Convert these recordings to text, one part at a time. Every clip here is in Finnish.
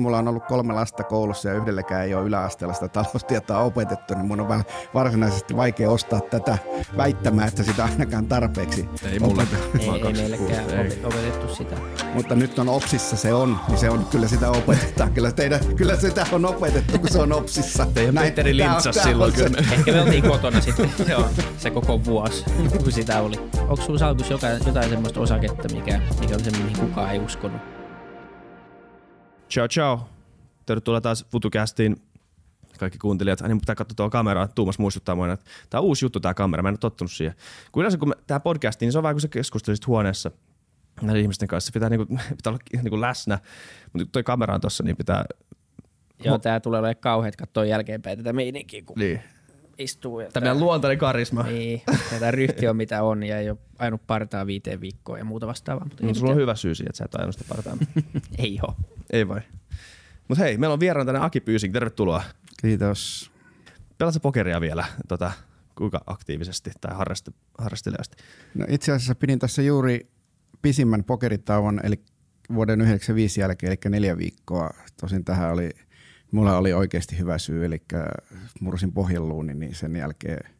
mulla on ollut kolme lasta koulussa ja yhdellekään ei ole yläasteella sitä taloustietoa opetettu, niin mun on vähän varsinaisesti vaikea ostaa tätä väittämään, että sitä ainakaan tarpeeksi Ei mulle. Ei, ei meillekään ope- opetettu sitä. Mutta nyt on OPSissa se on, niin se on, kyllä sitä opetetaan. Kyllä, teidän, kyllä sitä on opetettu, kun se on OPSissa. Teidän Petteri tää on- lintsas silloin se- kyllä. Ehkä me oltiin kotona sitten joo, se koko vuosi, kun sitä oli. Onko sulla salkus jotain, jotain semmoista osaketta, mikä, mikä on se, mihin kukaan ei uskonut? Ciao ciao. Tervetuloa taas FutuCastiin. Kaikki kuuntelijat, niin pitää katsoa tuo kameraa. Tuumas muistuttaa mua, että tämä on uusi juttu tämä kamera. Mä en ole tottunut siihen. Kun yleensä kun tämä podcasti, niin se on vähän kuin sä keskustelisit huoneessa näiden ihmisten kanssa. Pitää, niinku, pitää olla niinku läsnä. Mutta toi kamera on tossa, niin pitää... Joo, tää tulee olemaan kauheat katsoa jälkeenpäin tätä meininkiä, kun Niin. Istuu. Ja Tämä meidän luontainen karisma. Niin, tätä ryhti on mitä on ja ei ole ainut partaa viiteen viikkoon ja muuta vastaavaa. Mutta No, sulla on hyvä syy siihen, että sä et ajanut sitä partaan. ei oo. Ei vai. Mutta hei, meillä on vieraan tänne Aki Pyysing. Tervetuloa. Kiitos. Pelaatko pokeria vielä tota, kuinka aktiivisesti tai harrast, harrastelijasti? No itse asiassa pidin tässä juuri pisimmän pokeritauon, eli vuoden 95 jälkeen, eli neljä viikkoa. Tosin tähän oli, mulla oli oikeasti hyvä syy, eli mursin pohjeluuni, niin sen jälkeen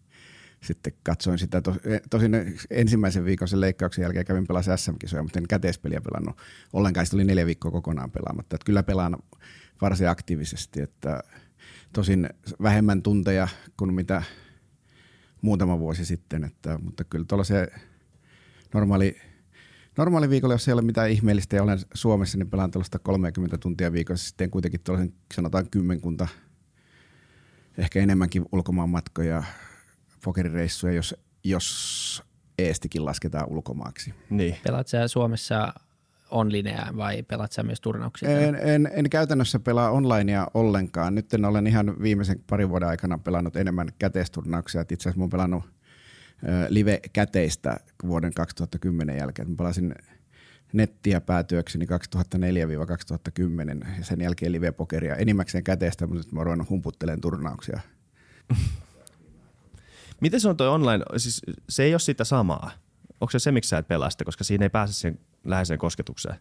sitten katsoin sitä. Tos, tosin ensimmäisen viikon sen leikkauksen jälkeen kävin pelaamaan SM-kisoja, mutta en käteispeliä pelannut ollenkaan. Sitten oli neljä viikkoa kokonaan pelaamatta. Että kyllä pelaan varsin aktiivisesti, että tosin vähemmän tunteja kuin mitä muutama vuosi sitten, että, mutta kyllä tuollaisia normaali, normaali viikolla, jos ei ole mitään ihmeellistä ja olen Suomessa, niin pelaan tuollaista 30 tuntia viikossa. Sitten kuitenkin tuollaisen sanotaan kymmenkunta, ehkä enemmänkin ulkomaan matkoja, pokerireissuja, jos, jos eestikin lasketaan ulkomaaksi. Niin. Pelaat sä Suomessa onlineä vai pelaat sä myös turnauksia? En, en, en käytännössä pelaa onlinea ollenkaan. Nyt en olen ihan viimeisen parin vuoden aikana pelannut enemmän käteisturnauksia. Itse asiassa oon pelannut live-käteistä vuoden 2010 jälkeen. Mä pelasin nettiä päätyökseni 2004-2010 ja sen jälkeen live-pokeria enimmäkseen käteistä, mutta nyt mä oon ruvennut humputtelemaan turnauksia. Miten se on toi online? Siis se ei ole sitä samaa. Onko se se, miksi sä et pelaa sitä, koska siinä ei pääse sen läheiseen kosketukseen?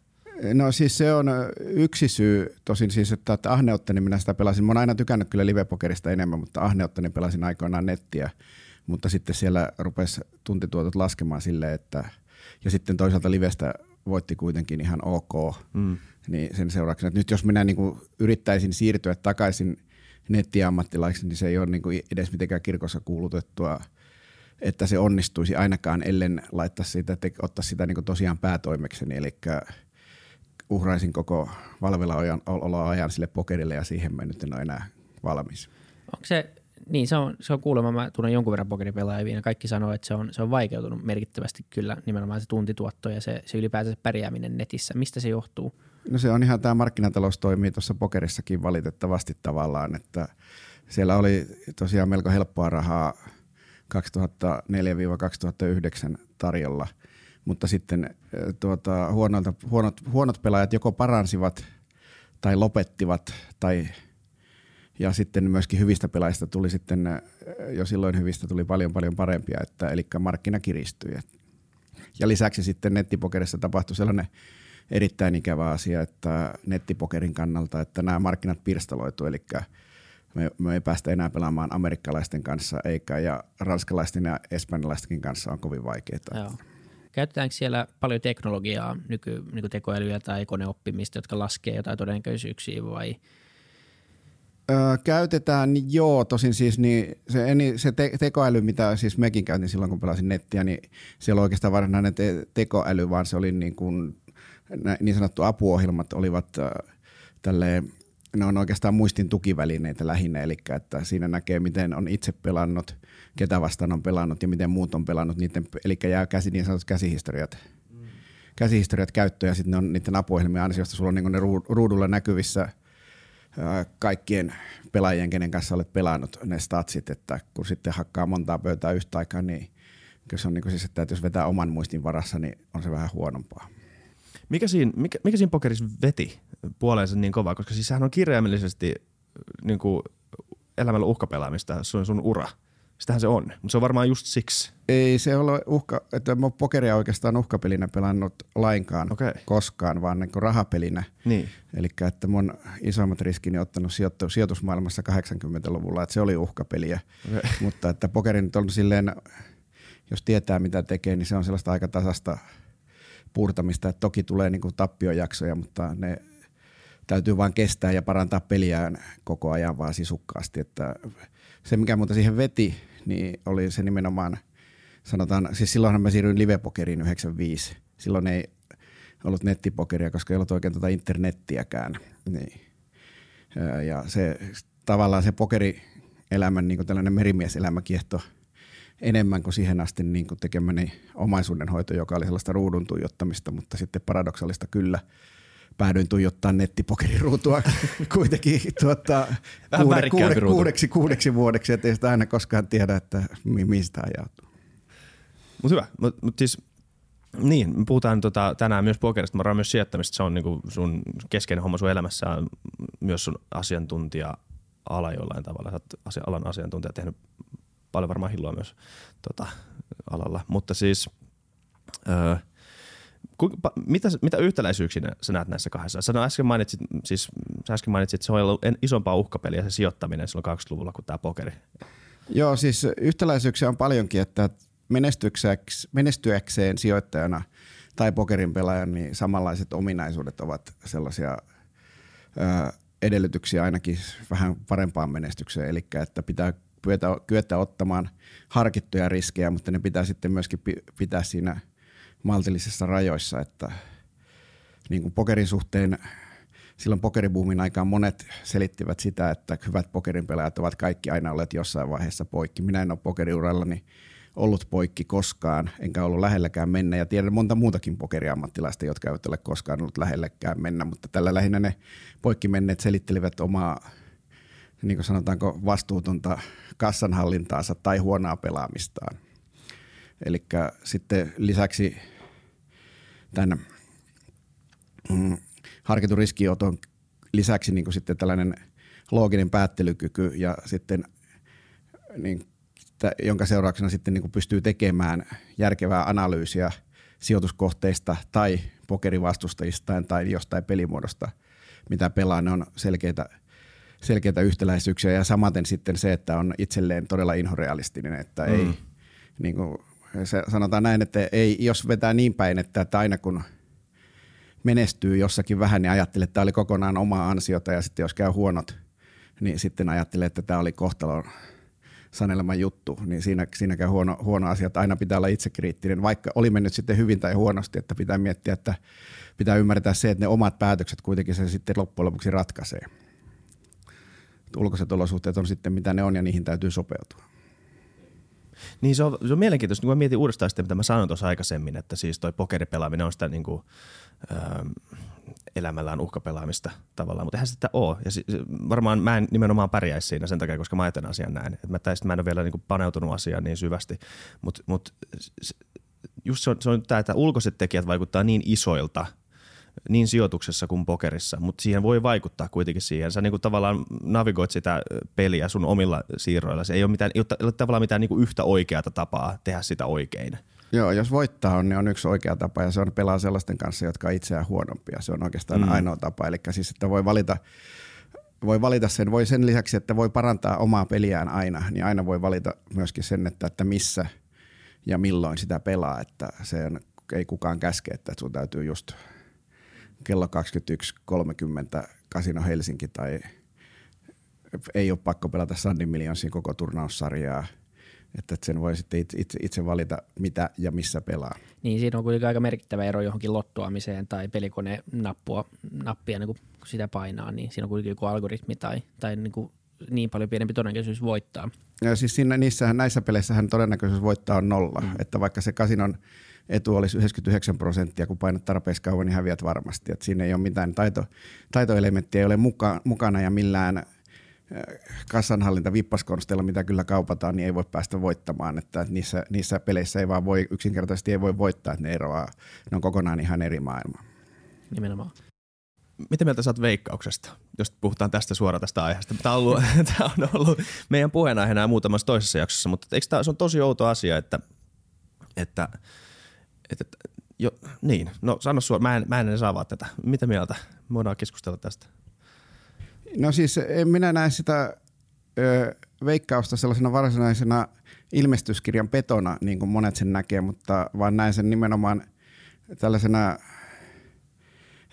No siis se on yksi syy, tosin siis, että, että Ahneotta, niin minä sitä pelasin. Mä oon aina tykännyt kyllä live-pokerista enemmän, mutta Ahneotta, niin pelasin aikoinaan nettiä. Mutta sitten siellä rupesi tuntituotot laskemaan silleen, että ja sitten toisaalta livestä voitti kuitenkin ihan ok. Mm. Niin sen seurauksena, että nyt jos minä niin kuin yrittäisin siirtyä takaisin nettiammattilaiseksi, niin se ei ole niin kuin edes mitenkään kirkossa kuulutettua, että se onnistuisi ainakaan, ellen laittaa sitä, te, ottaa sitä niin kuin tosiaan päätoimekseni, eli uhraisin koko valvella ajan sille pokerille ja siihen mä nyt en ole enää valmis. Onko se, niin se on, se on kuulemma, mä tunnen jonkun verran pokeripelaajia ja kaikki sanoo, että se on, se on vaikeutunut merkittävästi kyllä nimenomaan se tuntituotto ja se, se ylipäätään se pärjääminen netissä. Mistä se johtuu? No se on ihan tämä markkinatalous toimii tuossa pokerissakin valitettavasti tavallaan, että siellä oli tosiaan melko helppoa rahaa 2004-2009 tarjolla, mutta sitten tuota, huonolta, huonot, huonot pelaajat joko paransivat tai lopettivat tai ja sitten myöskin hyvistä pelaajista tuli sitten, eh, jo silloin hyvistä tuli paljon paljon parempia, että, eli markkina kiristyi. Ja lisäksi sitten nettipokerissa tapahtui sellainen erittäin ikävä asia, että nettipokerin kannalta, että nämä markkinat pirstaloitu, eli me, me ei päästä enää pelaamaan amerikkalaisten kanssa, eikä ja ranskalaisten ja espanjalaistenkin kanssa on kovin vaikeaa. Joo. Käytetäänkö siellä paljon teknologiaa, nyky, niin tekoälyä tai koneoppimista, jotka laskee jotain todennäköisyyksiä vai Öö, käytetään, joo, tosin siis niin se, eni- se te- tekoäly, mitä siis mekin käytin silloin, kun pelasin nettiä, niin siellä oikeastaan varsinainen te- tekoäly, vaan se oli niin, kuin, niin sanottu apuohjelmat olivat äh, tälleen, ne on oikeastaan muistin tukivälineitä lähinnä, eli että siinä näkee, miten on itse pelannut, ketä vastaan on pelannut ja miten muut on pelannut, niiden, eli jää käsi, niin sanotut käsihistoriat, mm. käsihistoriat käyttöön ja sitten ne on niiden apuohjelmien ansiosta, sulla on niin ne ruu- ruudulla näkyvissä kaikkien pelaajien, kenen kanssa olet pelannut ne statsit, että kun sitten hakkaa montaa pöytää yhtä aikaa, niin se on niin kuin siis, että jos vetää oman muistin varassa, niin on se vähän huonompaa. Mikä siinä, mikä, mikä siinä pokerissa veti puoleensa niin kovaa? Koska siis sehän on kirjaimellisesti niin kuin elämällä uhkapelaamista, se on sun ura. Sitähän se on, mutta se on varmaan just siksi. Ei se ole uhka, että mä pokeria oikeastaan uhkapelinä pelannut lainkaan Okei. koskaan, vaan niin kuin rahapelinä. Niin. Eli että mun isommat riskini ottanut sijoittu, sijoitusmaailmassa 80-luvulla, että se oli uhkapeliä. Okay. Mutta että pokeri nyt on silleen, jos tietää mitä tekee, niin se on sellaista aika tasasta puurtamista. Että toki tulee niin kuin tappiojaksoja, mutta ne täytyy vaan kestää ja parantaa peliään koko ajan vaan sisukkaasti. Että se, mikä muuta siihen veti, niin oli se nimenomaan, sanotaan, siis silloinhan mä siirryin livepokeriin 95. Silloin ei ollut nettipokeria, koska ei ollut oikein tuota internettiäkään. Niin. Ja se tavallaan se pokerielämän niin kuin tällainen merimieselämä kiehto enemmän kuin siihen asti niin kuin tekemäni omaisuudenhoito, joka oli sellaista ruudun tuijottamista, mutta sitten paradoksaalista kyllä päädyin tuijottaa nettipokeriruutua kuitenkin tuota, kuude, kuude, kuudeksi, kuudeksi vuodeksi, ettei sitä aina koskaan tiedä, että mi- mistä ajautuu. Mutta hyvä. Mutta mut siis, niin, me puhutaan tota, tänään myös pokerista, mutta myös sijoittamista. Se on niinku sun keskeinen homma sun elämässä, on myös sun asiantuntija-ala jollain tavalla. Sä oot asia, alan asiantuntija, tehnyt paljon varmaan hilloa myös tota, alalla. Mutta siis, öö, ku, pa, mitä, mitä yhtäläisyyksiä sä näet näissä kahdessa? Sä äsken mainitsit, siis, sä äsken mainitsit, että se on ollut isompaa uhkapeliä se sijoittaminen silloin 20-luvulla kuin tämä pokeri. Joo, siis yhtäläisyyksiä on paljonkin, että menestyäkseen, sijoittajana tai pokerin pelaajan, niin samanlaiset ominaisuudet ovat sellaisia ö, edellytyksiä ainakin vähän parempaan menestykseen. Eli että pitää kyetä, kyetä ottamaan harkittuja riskejä, mutta ne pitää sitten myöskin pi- pitää siinä maltillisissa rajoissa, että niin kuin pokerin suhteen silloin pokeribuumin aikaan monet selittivät sitä, että hyvät pokerin pelaajat ovat kaikki aina olleet jossain vaiheessa poikki. Minä en ole pokeriurallani ollut poikki koskaan, enkä ollut lähelläkään mennä. Ja tiedän monta muutakin pokeriammattilaista, jotka eivät ole koskaan ollut lähelläkään mennä, mutta tällä lähinnä ne poikki menneet selittelivät omaa, niin kuin sanotaanko, vastuutonta kassanhallintaansa tai huonoa pelaamistaan. Eli sitten lisäksi tämän mm, harkitun riskioton lisäksi niin kuin sitten tällainen looginen päättelykyky ja sitten niin, jonka seurauksena sitten niin kuin pystyy tekemään järkevää analyysiä sijoituskohteista tai pokerivastustajistaan tai jostain pelimuodosta, mitä pelaa. Ne on selkeitä, selkeitä yhtäläisyyksiä ja samaten sitten se, että on itselleen todella inhorealistinen, että mm. ei, niin kuin, se, sanotaan näin, että ei, jos vetää niin päin, että, että aina kun menestyy jossakin vähän, niin ajattelee, että tämä oli kokonaan omaa ansiota ja sitten jos käy huonot, niin sitten ajattelee, että tämä oli kohtalon sanelema juttu, niin siinä, käy huono, huono asia, että aina pitää olla itsekriittinen, vaikka oli mennyt sitten hyvin tai huonosti, että pitää miettiä, että pitää ymmärtää se, että ne omat päätökset kuitenkin se sitten loppujen lopuksi ratkaisee. Ulkoiset olosuhteet on sitten mitä ne on ja niihin täytyy sopeutua. Niin se on, se on mielenkiintoista, kun mä mietin uudestaan sitä, mitä mä sanoin tuossa aikaisemmin, että siis toi pokeripelaaminen on sitä niin kuin, ähm, elämällään uhkapelaamista tavallaan, mutta eihän sitä ole. Ja si, se- varmaan mä en nimenomaan pärjäisi siinä sen takia, koska mä ajattelen asian näin. Et mä, sit mä en ole vielä niin paneutunut asiaan niin syvästi, mutta mut, s- just se on, se on tämä, että ulkoiset tekijät vaikuttaa niin isoilta, niin sijoituksessa kuin pokerissa, mutta siihen voi vaikuttaa kuitenkin siihen. Sä niinku tavallaan navigoit sitä peliä sun omilla siirroilla. Se ei ole, mitään, ei ole, tavallaan mitään niinku yhtä oikeata tapaa tehdä sitä oikein. Joo, jos voittaa on, niin on yksi oikea tapa ja se on pelaa sellaisten kanssa, jotka on itseään huonompia. Se on oikeastaan mm. ainoa tapa. Eli siis, että voi valita, voi valita sen, voi sen lisäksi, että voi parantaa omaa peliään aina, niin aina voi valita myöskin sen, että, että missä ja milloin sitä pelaa. Että se on, ei kukaan käske, että sun täytyy just kello 21.30 Casino Helsinki tai ei ole pakko pelata Sandin Millionsin koko turnaussarjaa. Että sen voi sitten itse, itse, itse valita, mitä ja missä pelaa. Niin siinä on kuitenkin aika merkittävä ero johonkin lottoamiseen tai pelikone nappua, nappia niin kun sitä painaa, niin siinä on kuitenkin joku algoritmi tai, tai niin, kuin niin paljon pienempi todennäköisyys voittaa. Ja siis siinä, niissähän, näissä peleissähän todennäköisyys voittaa on nolla. Mm. Että vaikka se kasinon etu olisi 99 prosenttia, kun painat tarpeeksi kauan, niin häviät varmasti. Että siinä ei ole mitään taito, taitoelementtiä, ei ole muka, mukana ja millään äh, kassanhallinta vippaskonsteilla, mitä kyllä kaupataan, niin ei voi päästä voittamaan. Että niissä, niissä peleissä ei vaan voi, yksinkertaisesti ei voi voittaa, että ne eroaa. Ne on kokonaan ihan eri maailma. Nimenomaan. mitä mieltä oot veikkauksesta, jos puhutaan tästä suoraan tästä aiheesta? Tämä on ollut, tämä on ollut meidän puheenaiheena muutamassa toisessa jaksossa, mutta eikö tämä, se on tosi outo asia, että, että, että, jo, niin, no sano suoraan, mä en, mä en edes avaa tätä. Mitä mieltä? Voidaan keskustella tästä. No siis en minä näe sitä ö, veikkausta sellaisena varsinaisena ilmestyskirjan petona, niin kuin monet sen näkee, mutta vaan näen sen nimenomaan tällaisena,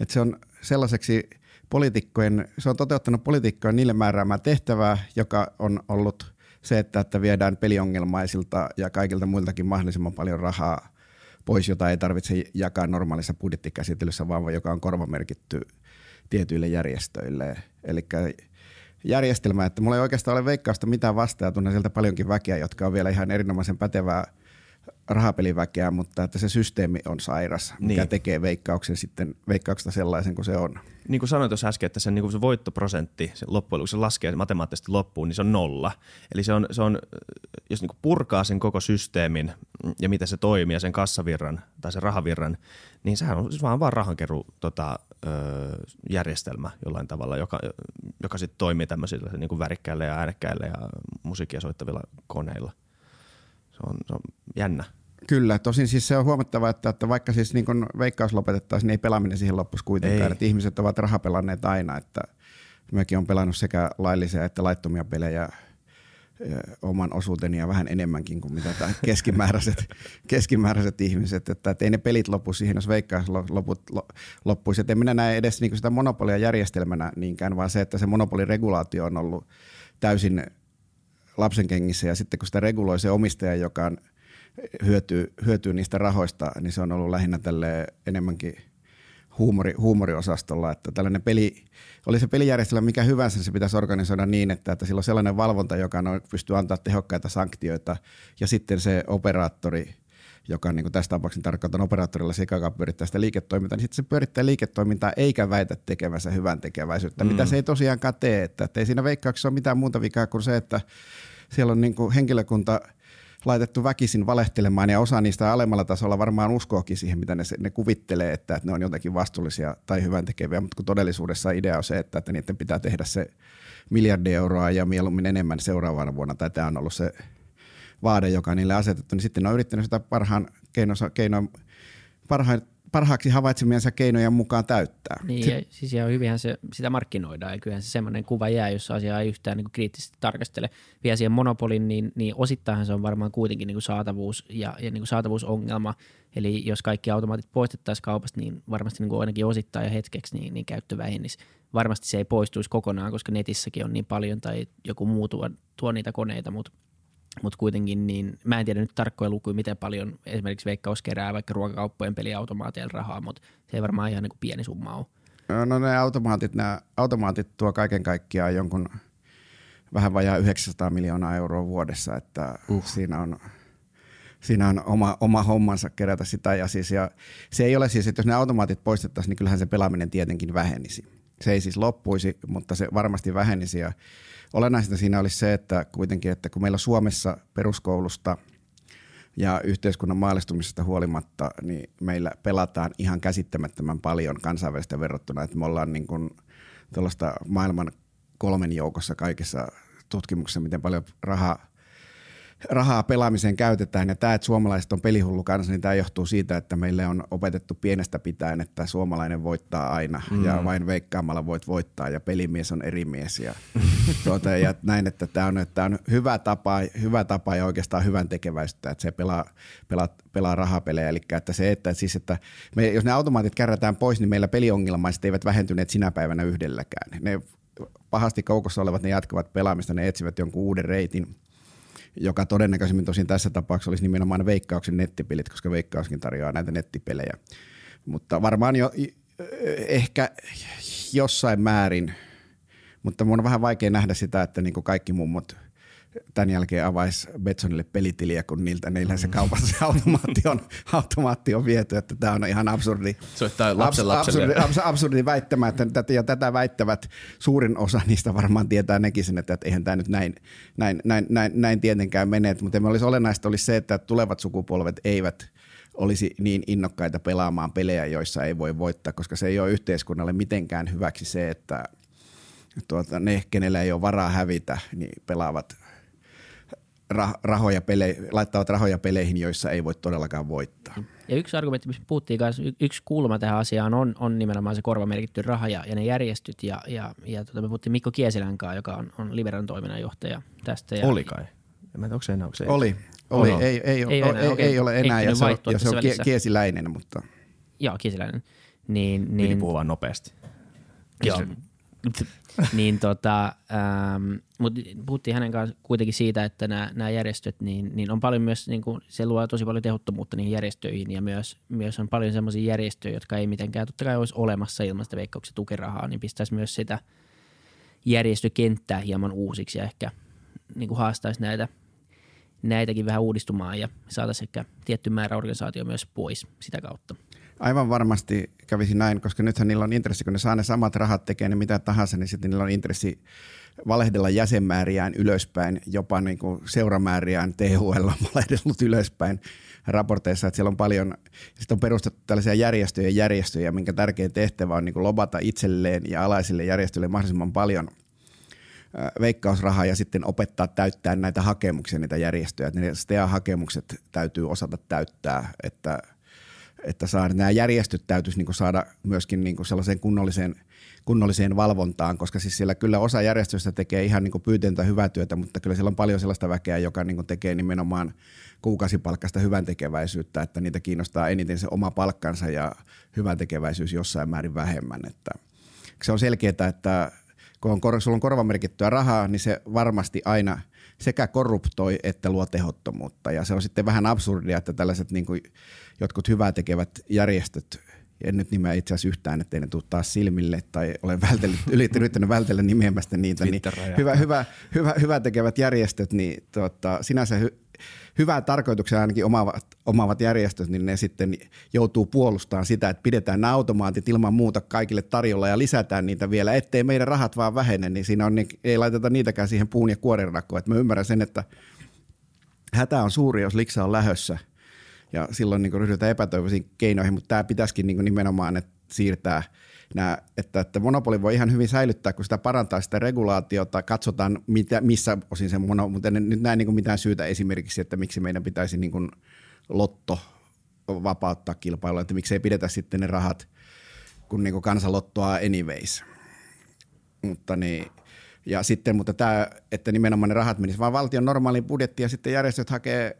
että se on sellaiseksi poliitikkojen, se on toteuttanut poliitikkojen niille määräämää tehtävää, joka on ollut se, että, että viedään peliongelmaisilta ja kaikilta muiltakin mahdollisimman paljon rahaa pois, jota ei tarvitse jakaa normaalissa budjettikäsittelyssä, vaan joka on korvamerkitty tietyille järjestöille. Eli järjestelmä, että mulla ei oikeastaan ole veikkausta mitään vastaa, tunnen sieltä paljonkin väkeä, jotka on vielä ihan erinomaisen pätevää rahapeliväkeä, mutta että se systeemi on sairas, mikä niin. tekee veikkauksen sitten veikkauksesta sellaisen kuin se on. Niin kuin sanoin tuossa äsken, että sen, niin kuin se voittoprosentti se loppujen lopuksi se laskee matemaattisesti loppuun, niin se on nolla. Eli se on, se on jos niin kuin purkaa sen koko systeemin ja miten se toimii ja sen kassavirran tai sen rahavirran, niin sehän on siis vaan, vaan rahankeru tota, järjestelmä jollain tavalla, joka, joka sitten toimii tämmöisillä niin kuin värikkäillä ja äänekkäillä ja musiikkia soittavilla koneilla – se on, se on jännä. Kyllä, tosin siis se on huomattava, että, että vaikka siis niin kun veikkaus lopetettaisiin, niin ei pelaaminen siihen loppuisi kuitenkaan. Että ihmiset ovat rahapelanneet aina, että mäkin olen pelannut sekä laillisia että laittomia pelejä oman osuuteni ja vähän enemmänkin kuin mitä tämä keskimääräiset, keskimääräiset ihmiset. Että, että ei ne pelit lopu siihen, jos veikkaus loput, loppuisi. Että en minä näe edes niin sitä monopolia järjestelmänä niinkään, vaan se, että se monopoliregulaatio on ollut täysin lapsen kengissä ja sitten kun sitä reguloi se omistaja, joka on, hyötyy, hyötyy niistä rahoista, niin se on ollut lähinnä tälle enemmänkin huumori, huumoriosastolla, että tällainen peli, oli se pelijärjestelmä mikä hyvänsä, se pitäisi organisoida niin, että, että sillä on sellainen valvonta, joka no, pystyy antaa tehokkaita sanktioita ja sitten se operaattori – joka niin kuin tässä tapauksessa tarkoittaa operaattorilla se, joka pyörittää sitä liiketoimintaa, niin sitten se pyörittää liiketoimintaa eikä väitä tekevänsä hyvän tekeväisyyttä, mm. mitä se ei tosiaankaan tee. Että, että ei siinä veikkauksessa ole mitään muuta vikaa kuin se, että siellä on niin kuin henkilökunta laitettu väkisin valehtelemaan ja osa niistä alemmalla tasolla varmaan uskookin siihen, mitä ne, ne kuvittelee, että, että ne on jotenkin vastuullisia tai hyvän tekeviä, mutta kun todellisuudessa idea on se, että, että niiden pitää tehdä se miljardi euroa ja mieluummin enemmän seuraavana vuonna, tai tämä on ollut se vaade, joka on niille asetettu, niin sitten ne on yrittänyt sitä parhaan keinoin, keinoin parhaan, parhaaksi havaitsemiensa keinojen mukaan täyttää. Niin, ja, siis ja hyvinhän se, sitä markkinoidaan, ja kyllähän se semmoinen kuva jää, jos asiaa ei yhtään niin kriittisesti tarkastele. Vielä siihen monopolin, niin, niin osittain se on varmaan kuitenkin niin kuin saatavuus ja, ja niin kuin saatavuusongelma. Eli jos kaikki automaatit poistettaisiin kaupasta, niin varmasti niin kuin ainakin osittain ja hetkeksi niin, niin käyttö vähennisi. Varmasti se ei poistuisi kokonaan, koska netissäkin on niin paljon tai joku muu tuo, tuo niitä koneita, mutta mutta kuitenkin niin, mä en tiedä nyt tarkkoja lukuja, miten paljon esimerkiksi Veikkaus kerää vaikka ruokakauppojen peliautomaateilla rahaa, mutta se ei varmaan ihan niin kuin pieni summa ole. No ne automaatit, nämä automaatit tuo kaiken kaikkiaan jonkun vähän vajaa 900 miljoonaa euroa vuodessa, että uh. siinä on siinä on oma, oma hommansa kerätä sitä. Ja, siis, ja se ei ole siis, että jos ne automaatit poistettaisiin, niin kyllähän se pelaaminen tietenkin vähenisi. Se ei siis loppuisi, mutta se varmasti vähenisi. Ja olennaista siinä olisi se, että kuitenkin, että kun meillä Suomessa peruskoulusta ja yhteiskunnan maallistumisesta huolimatta, niin meillä pelataan ihan käsittämättömän paljon kansainvälistä verrattuna, että me ollaan niin kuin maailman kolmen joukossa kaikissa tutkimuksissa, miten paljon rahaa rahaa pelaamiseen käytetään. Ja tämä, että suomalaiset on pelihullu kanssa, niin tämä johtuu siitä, että meille on opetettu pienestä pitäen, että suomalainen voittaa aina mm. ja vain veikkaamalla voit voittaa ja pelimies on eri mies. Ja, tuota, ja näin, että tämä on, että on hyvä, tapa, hyvä tapa ja oikeastaan hyvän tekeväistä, että se pelaa, pelaa, pelaa rahapelejä. Eli että se, että, siis, että me, jos ne automaatit kärrätään pois, niin meillä peliongelmaiset eivät vähentyneet sinä päivänä yhdelläkään. Ne pahasti koukossa olevat, ne jatkavat pelaamista, ne etsivät jonkun uuden reitin – joka todennäköisemmin tosin tässä tapauksessa olisi nimenomaan veikkauksen nettipelit, koska veikkauskin tarjoaa näitä nettipelejä. Mutta varmaan jo ehkä jossain määrin, mutta mun on vähän vaikea nähdä sitä, että niin kuin kaikki mummot tämän jälkeen avaisi Betsonille pelitiliä, kun niiltä niillä se kaupassa se automaatti on, automaatti on viety, että tämä on ihan absurdi, Soittaa lapsen absurdi, absurdi, absurdi väittämä, että tätä, ja tätä väittävät suurin osa niistä varmaan tietää nekin sen, että, että eihän tämä nyt näin, näin, näin, näin, näin tietenkään mene, mutta me olisi olennaista olisi se, että tulevat sukupolvet eivät olisi niin innokkaita pelaamaan pelejä, joissa ei voi voittaa, koska se ei ole yhteiskunnalle mitenkään hyväksi se, että tuota, ne, kenellä ei ole varaa hävitä, niin pelaavat rahoja pele, laittavat rahoja peleihin, joissa ei voi todellakaan voittaa. Ja yksi argumentti, missä puhuttiin kanssa, yksi kulma tähän asiaan on, on nimenomaan se korvamerkitty raha ja, ja ne järjestyt. Ja, ja, ja tota, me puhuttiin Mikko Kiesilän kanssa, joka on, on Liberan toiminnanjohtaja tästä. Ja, Oli kai. En onko se enää, onko se Oli, oli. Ei, ei, ei, ei, enää, ei, okay. ei ole enää ja se, on, ja se on kiesiläinen. Mutta... Joo, kiesiläinen. Niin, niin, Piti puhua nopeasti. Joo, niin tota, ähm, mutta puhuttiin hänen kanssa kuitenkin siitä, että nämä, nämä järjestöt, niin, niin on paljon myös, niin kuin, se luo tosi paljon tehottomuutta niihin järjestöihin ja myös, myös on paljon sellaisia järjestöjä, jotka ei mitenkään totta kai olisi olemassa ilman sitä veikkauksen tukirahaa, niin pistäisi myös sitä järjestökenttää hieman uusiksi ja ehkä niin kuin haastaisi näitä, näitäkin vähän uudistumaan ja saataisiin ehkä tietty määrä organisaatio myös pois sitä kautta. Aivan varmasti kävisi näin, koska nythän niillä on intressi, kun ne saa ne samat rahat tekemään niin mitä tahansa, niin sitten niillä on intressi valehdella jäsenmääriään ylöspäin, jopa niin kuin seuramääriään THL on valehdellut ylöspäin raporteissa, että siellä on paljon, sitten on perustettu tällaisia järjestöjä järjestöjä, minkä tärkein tehtävä on niin kuin lobata itselleen ja alaisille järjestöille mahdollisimman paljon veikkausrahaa ja sitten opettaa täyttää näitä hakemuksia, niitä järjestöjä. Että ne STEA-hakemukset täytyy osata täyttää, että – että saada, nämä järjestöt täytyisi niin saada myöskin niin sellaiseen kunnolliseen, kunnolliseen valvontaan, koska siis siellä kyllä osa järjestöistä tekee ihan niin pyyteentä hyvää työtä, mutta kyllä siellä on paljon sellaista väkeä, joka niin tekee nimenomaan kuukausipalkkasta hyvän tekeväisyyttä, että niitä kiinnostaa eniten se oma palkkansa ja hyvän tekeväisyys jossain määrin vähemmän. Että se on selkeää, että kun on, sulla on korvamerkittyä rahaa, niin se varmasti aina sekä korruptoi että luo tehottomuutta. Ja se on sitten vähän absurdia, että tällaiset niin kuin jotkut hyvää tekevät järjestöt, en nyt nimeä itse asiassa yhtään, ettei ne tule taas silmille tai olen vältellyt, yrittänyt vältellä nimeämästä niitä, niin hyvä, hyvä, hyvä, hyvä tekevät järjestöt, niin tota, sinänsä hy, hyvää tarkoituksia ainakin omaavat, omaavat järjestöt, niin ne sitten joutuu puolustamaan sitä, että pidetään nämä automaatit ilman muuta kaikille tarjolla ja lisätään niitä vielä, ettei meidän rahat vaan vähene, niin siinä on, niin ei laiteta niitäkään siihen puun ja kuoren rakoon. Mä ymmärrän sen, että hätä on suuri, jos liksa on lähössä – ja silloin niin ryhdytään epätoivoisiin keinoihin, mutta tämä pitäisikin niin nimenomaan että siirtää nämä, että, että monopoli voi ihan hyvin säilyttää, kun sitä parantaa sitä regulaatiota, katsotaan mitä, missä osin se monopoli, mutta en nyt näe niin mitään syytä esimerkiksi, että miksi meidän pitäisi niin kuin lotto vapauttaa kilpailua, että miksi ei pidetä sitten ne rahat, kun niin kansa lottoa anyways. Mutta niin, ja sitten, mutta tämä, että nimenomaan ne rahat menisivät vaan valtion normaaliin budjettiin ja sitten järjestöt hakee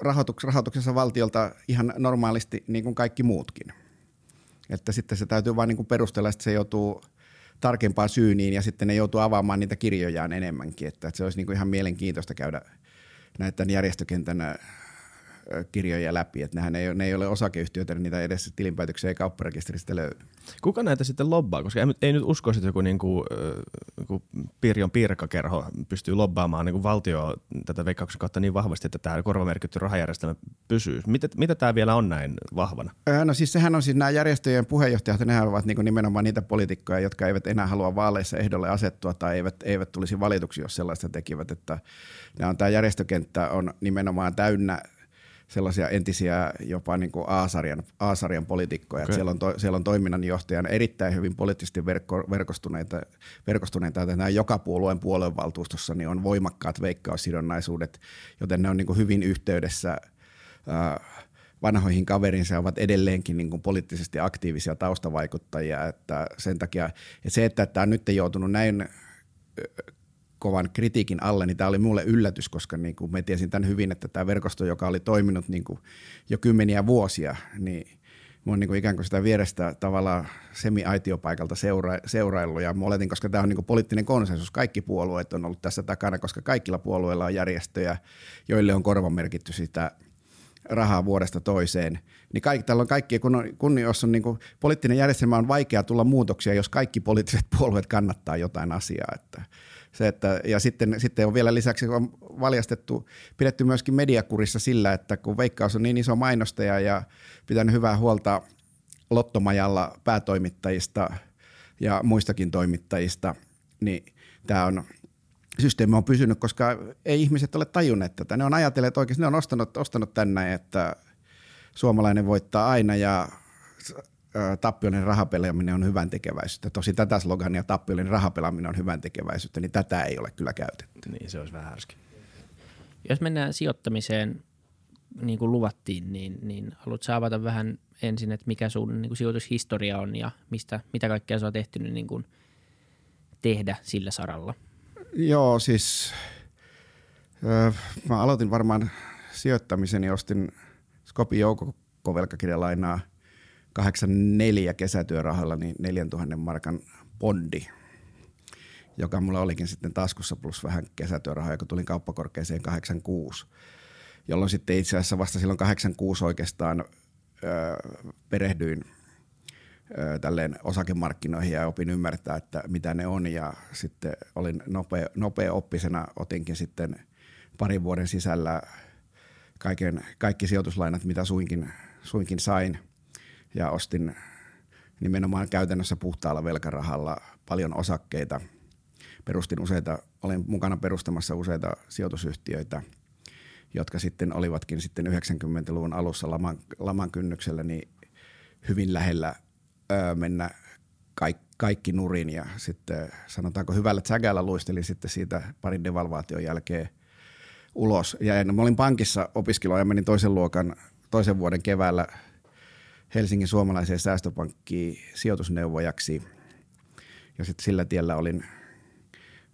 rahoituks, rahoituksessa valtiolta ihan normaalisti niin kuin kaikki muutkin. Että sitten se täytyy vain niin perustella, että se joutuu tarkempaan syyniin ja sitten ne joutuu avaamaan niitä kirjojaan enemmänkin. Että, että se olisi niin kuin ihan mielenkiintoista käydä näiden järjestökentän kirjoja läpi, että nehän ei, ne ei ole osakeyhtiöitä, niin niitä edes tilinpäätöksiä ei kaupparekisteristä löydy. Kuka näitä sitten lobbaa? Koska ei, ei nyt usko, että joku niinku, joku Pirjon piirkakerho pystyy lobbaamaan niinku valtio tätä veikkauksen kautta niin vahvasti, että tämä korvamerkitty rahajärjestelmä pysyy. Mitä, mitä tämä vielä on näin vahvana? No siis sehän on siis nämä järjestöjen puheenjohtajat, nehän ovat niinku nimenomaan niitä poliitikkoja, jotka eivät enää halua vaaleissa ehdolle asettua tai eivät, eivät tulisi valituksi, jos sellaista tekivät. Että on, tämä järjestökenttä on nimenomaan täynnä sellaisia entisiä jopa niin kuin A-sarjan, A-sarjan poliitikkoja. Okay. Siellä, on to, siellä on toiminnanjohtajana erittäin hyvin poliittisesti verkko, verkostuneita, verkostuneita, että nämä joka puolueen puoluevaltuustossa niin on voimakkaat veikkaussidonnaisuudet, joten ne on niin kuin hyvin yhteydessä äh, vanhoihin kaverinsa ja ovat edelleenkin niin kuin poliittisesti aktiivisia taustavaikuttajia. Että sen takia, että se, että tämä on nyt joutunut näin kovan kritiikin alle, niin tämä oli mulle yllätys, koska niin kuin me tiesin tämän hyvin, että tämä verkosto, joka oli toiminut niin kuin jo kymmeniä vuosia, niin mä oon niin kuin ikään kuin sitä vierestä tavallaan semi-aitiopaikalta seura- seuraillut. Ja mä oletin, koska tämä on niin kuin poliittinen konsensus, kaikki puolueet on ollut tässä takana, koska kaikilla puolueilla on järjestöjä, joille on korvamerkitty sitä rahaa vuodesta toiseen, niin kaikki, täällä on kaikki, kun, on, kun jos on niin kuin, poliittinen järjestelmä on vaikea tulla muutoksia, jos kaikki poliittiset puolueet kannattaa jotain asiaa, että – se, että, ja sitten, sitten on vielä lisäksi on valjastettu, pidetty myöskin mediakurissa sillä, että kun Veikkaus on niin iso mainostaja ja pitänyt hyvää huolta Lottomajalla päätoimittajista ja muistakin toimittajista, niin tämä on systeemi on pysynyt, koska ei ihmiset ole tajunneet tätä. Ne on ajatelleet oikeasti, ne on ostanut, ostanut tänne, että suomalainen voittaa aina ja tappiollinen rahapelaaminen on hyvän tekeväisyyttä. Tosi tätä slogania tappiollinen rahapelaaminen on hyvän tekeväisyyttä, niin tätä ei ole kyllä käytetty. Niin, se olisi vähän härski. Jos mennään sijoittamiseen, niin kuin luvattiin, niin, niin haluatko avata vähän ensin, että mikä sun niin kuin sijoitushistoria on ja mistä, mitä kaikkea sä oot ehtinyt niin kuin tehdä sillä saralla? Joo, siis öö, mä aloitin varmaan sijoittamisen ja ostin Skopin joukkovelkakirjalainaa 84 kesätyörahalla niin 4000 markan bondi, joka mulla olikin sitten taskussa plus vähän kesätyörahaa, kun tulin kauppakorkeeseen 86, jolloin sitten itse asiassa vasta silloin 86 oikeastaan öö, perehdyin öö, tälleen osakemarkkinoihin ja opin ymmärtää, että mitä ne on. Ja sitten olin nopea, nopea oppisena, otinkin sitten parin vuoden sisällä kaiken, kaikki sijoituslainat, mitä suinkin, suinkin sain ja ostin nimenomaan käytännössä puhtaalla velkarahalla paljon osakkeita. Perustin useita, olin mukana perustamassa useita sijoitusyhtiöitä, jotka sitten olivatkin sitten 90-luvun alussa laman, laman kynnyksellä niin hyvin lähellä öö, mennä kaikki, kaikki nurin ja sitten sanotaanko hyvällä tsägällä luistelin sitten siitä parin devalvaation jälkeen ulos. Ja mä olin pankissa opiskelua ja menin toisen luokan toisen vuoden keväällä Helsingin suomalaiseen säästöpankkiin sijoitusneuvojaksi. Ja sitten sillä tiellä olin,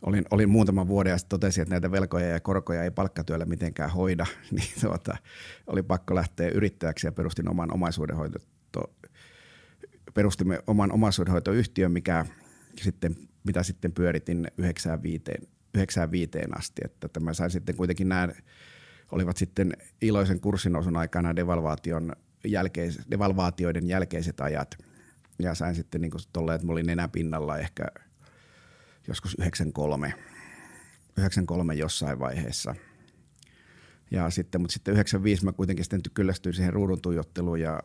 olin, olin muutaman vuoden ja totesin, että näitä velkoja ja korkoja ei palkkatyöllä mitenkään hoida. Niin tuota, oli pakko lähteä yrittäjäksi ja perustin oman omaisuudenhoito, perustimme oman omaisuudenhoitoyhtiön, mikä sitten, mitä sitten pyöritin 95, 95 asti. Että mä sain sitten kuitenkin nämä olivat sitten iloisen kurssinousun aikana devalvaation jälkeis, devalvaatioiden jälkeiset ajat. Ja sain sitten niin tolleen, että mä olin nenäpinnalla ehkä joskus 93, 93 jossain vaiheessa. Ja sitten, mutta sitten 95 mä kuitenkin sitten kyllästyin siihen ruudun tuijotteluun ja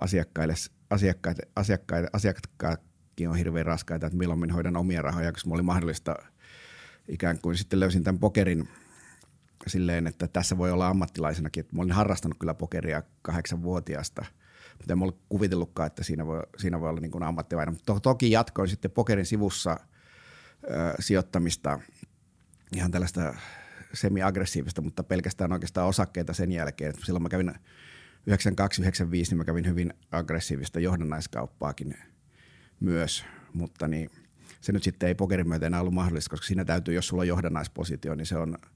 asiakkaille, asiakkaille, asiakkaille, asiakkaatkin on hirveän raskaita, että milloin minä hoidan omia rahoja, koska mulla oli mahdollista ikään kuin sitten löysin tämän pokerin – silleen, että tässä voi olla ammattilaisenakin. Että mä olin harrastanut kyllä pokeria kahdeksanvuotiaasta, mutta en mä ollut kuvitellutkaan, että siinä voi, siinä voi olla niin ammattilainen. Mutta to, toki jatkoin sitten pokerin sivussa ö, sijoittamista ihan tällaista semi-aggressiivista, mutta pelkästään oikeastaan osakkeita sen jälkeen. Et silloin mä kävin 92-95, niin mä kävin hyvin aggressiivista johdannaiskauppaakin myös, mutta niin, se nyt sitten ei pokerin myötä enää ollut mahdollista, koska siinä täytyy, jos sulla on johdannaispositio, niin se on –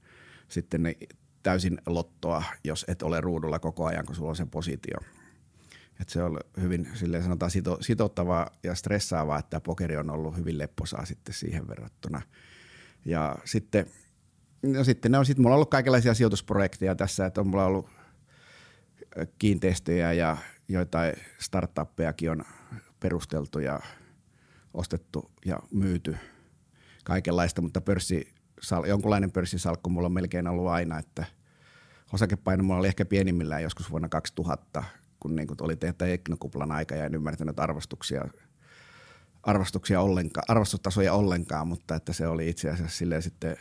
sitten ne täysin lottoa, jos et ole ruudulla koko ajan, kun sulla on se positio. Et se on hyvin silleen sanotaan sito, sitottavaa ja stressaavaa, että pokeri on ollut hyvin lepposaa sitten siihen verrattuna. Ja sitten, no sitten ne on sitten, mulla on ollut kaikenlaisia sijoitusprojekteja tässä, että on mulla ollut kiinteistöjä ja joitain startuppejakin on perusteltu ja ostettu ja myyty kaikenlaista, mutta pörssi sal, jonkunlainen pörssisalkku mulla on melkein ollut aina, että osakepaino mulla oli ehkä pienimmillään joskus vuonna 2000, kun niin oli tehdä eknokuplan aika ja en ymmärtänyt arvostuksia, arvostuksia ollenkaan, arvostustasoja ollenkaan, mutta että se oli itse asiassa silleen sitten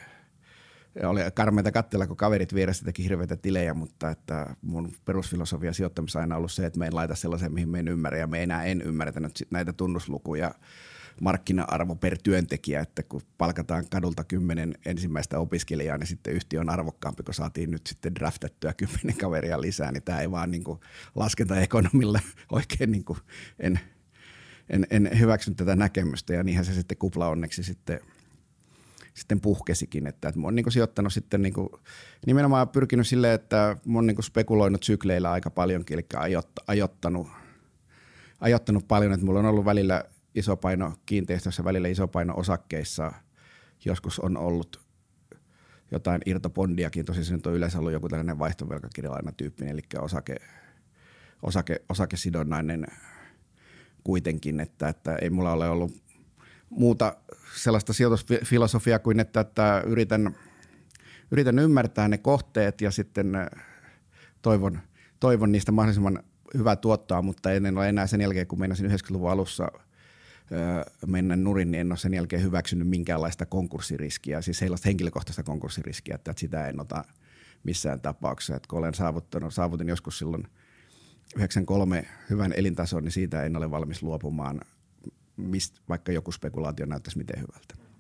oli karmeita katsella, kun kaverit vieressä teki hirveitä tilejä, mutta että mun perusfilosofia sijoittamisessa aina ollut se, että me en laita sellaiseen, mihin me en ymmärrä, ja me enää en ymmärtänyt näitä tunnuslukuja markkina-arvo per työntekijä, että kun palkataan kadulta kymmenen ensimmäistä opiskelijaa, niin sitten yhtiö on arvokkaampi, kun saatiin nyt sitten draftettyä kymmenen kaveria lisää, niin tämä ei vaan niin kuin laskentaekonomilla oikein niin kuin en, en, en hyväksynyt tätä näkemystä. Ja niinhän se sitten kupla onneksi sitten sitten puhkesikin, että, että mä oon niin sijoittanut sitten niin kuin, nimenomaan pyrkinyt silleen, että mä oon niin spekuloinut sykleillä aika paljonkin, eli ajottanut, ajottanut paljon, että mulla on ollut välillä iso paino kiinteistössä, välillä iso paino osakkeissa. Joskus on ollut jotain irtopondiakin, tosi se nyt on yleensä ollut joku tällainen vaihtovelkakirjalaina tyyppinen, eli osake, osake, osakesidonnainen kuitenkin, että, että ei mulla ole ollut muuta sellaista sijoitusfilosofiaa kuin, että, että yritän, yritän ymmärtää ne kohteet ja sitten toivon, toivon niistä mahdollisimman hyvää tuottoa, mutta en ole enää sen jälkeen, kun meinasin 90-luvun alussa – mennä nurin, niin en ole sen jälkeen hyväksynyt minkäänlaista konkurssiriskiä, siis sellaista henkilökohtaista konkurssiriskiä, että sitä en ota missään tapauksessa. Että kun olen saavuttanut, saavutin joskus silloin 93 hyvän elintason, niin siitä en ole valmis luopumaan, mist, vaikka joku spekulaatio näyttäisi miten hyvältä.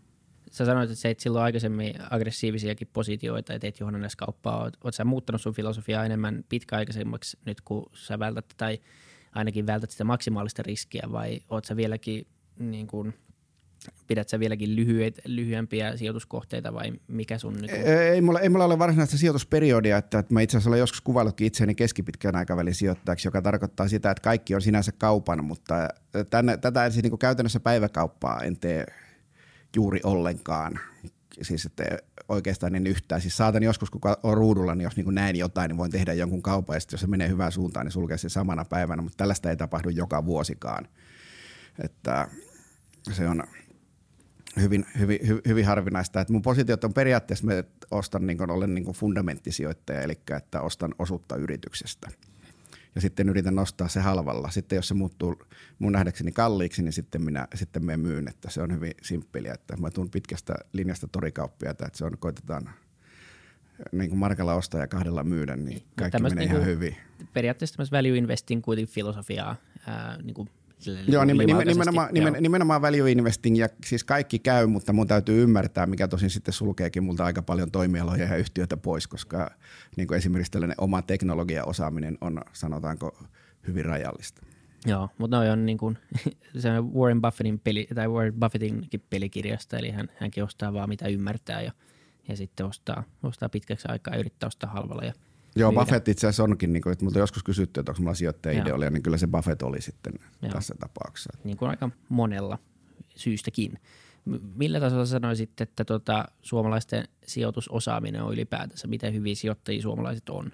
Sä sanoit, että seit silloin aikaisemmin aggressiivisiakin positioita ja teit johdannaiskauppaa. Oot, oot sä muuttanut sun filosofiaa enemmän pitkäaikaisemmaksi nyt, kun sä vältät tai ainakin vältät sitä maksimaalista riskiä vai oot sä vieläkin niin kuin, pidät sä vieläkin lyhyet, lyhyempiä sijoituskohteita vai mikä sun nyt on? Ei, mulla, ei mulla ole varsinaista sijoitusperiodia, että, että mä itse asiassa olen joskus kuvaillutkin itseäni keskipitkän aikavälin sijoittajaksi, joka tarkoittaa sitä, että kaikki on sinänsä kaupan, mutta tänne, tätä siis niin käytännössä päiväkauppaa en tee juuri ollenkaan. Siis että oikeastaan en yhtään. Siis saatan joskus, kun on ruudulla, niin jos niin näen jotain, niin voin tehdä jonkun kaupan, ja jos se menee hyvään suuntaan, niin sulkee se samana päivänä, mutta tällaista ei tapahdu joka vuosikaan. Että se on hyvin, hyvin, hyvin, hyvin harvinaista. Että mun positiot on periaatteessa, mä ostan niin kuin, olen niin kuin fundamenttisijoittaja, eli että ostan osuutta yrityksestä – ja sitten yritän nostaa se halvalla. Sitten jos se muuttuu mun nähdäkseni kalliiksi, niin sitten minä sitten me myyn, että se on hyvin simppeliä, että mä tuun pitkästä linjasta torikauppia, että se on, koitetaan niin kuin markalla ostaa ja kahdella myydä, niin, niin kaikki menee niin ihan hyvin. Periaatteessa tämmöistä value investing kuitenkin filosofiaa, ää, niin kuin Joo, nimenomaan, nimenomaan, Joo. nimenomaan value investing ja siis kaikki käy, mutta mun täytyy ymmärtää, mikä tosin sitten sulkeekin multa aika paljon toimialoja ja yhtiöitä pois, koska niin kuin esimerkiksi tällainen oma teknologiaosaaminen on sanotaanko hyvin rajallista. Joo, mutta noi on niin kuin, se on Warren Buffettin peli, tai Warren Buffettinkin pelikirjasta, eli hän, hänkin ostaa vaan mitä ymmärtää ja, ja sitten ostaa, ostaa pitkäksi aikaa ja yrittää ostaa halvalla ja Joo. Buffett itse asiassa onkin, niin kuin, että multa joskus kysytty, että onko mulla sijoittaja niin kyllä se Buffett oli sitten Joo. tässä tapauksessa. Niin kuin aika monella syystäkin. Millä tasolla sanoisit, että tota, suomalaisten sijoitusosaaminen on ylipäätänsä? Miten hyviä sijoittajia suomalaiset on?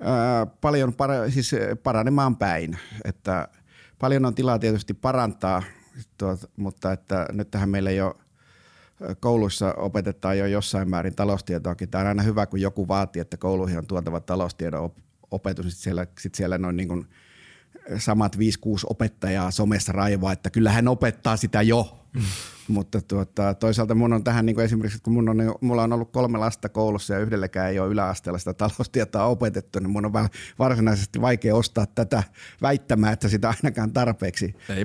Ää, paljon para, siis paranemaan päin. Että paljon on tilaa tietysti parantaa, tuot, mutta että nyt tähän meillä ei ole – kouluissa opetetaan jo jossain määrin taloustietoakin. Tämä on aina hyvä, kun joku vaatii, että kouluihin on tuotava taloustiedon opetus. Sitten siellä, sit siellä noin niin kuin samat 5-6 opettajaa somessa raivaa, että kyllä hän opettaa sitä jo. Mm. Mutta tuota, toisaalta mun on tähän niin kuin esimerkiksi, kun mun on, mulla on ollut kolme lasta koulussa ja yhdelläkään ei ole yläasteella sitä taloustietoa opetettu, niin mun on varsinaisesti vaikea ostaa tätä väittämään, että sitä ainakaan tarpeeksi Ei. Ei,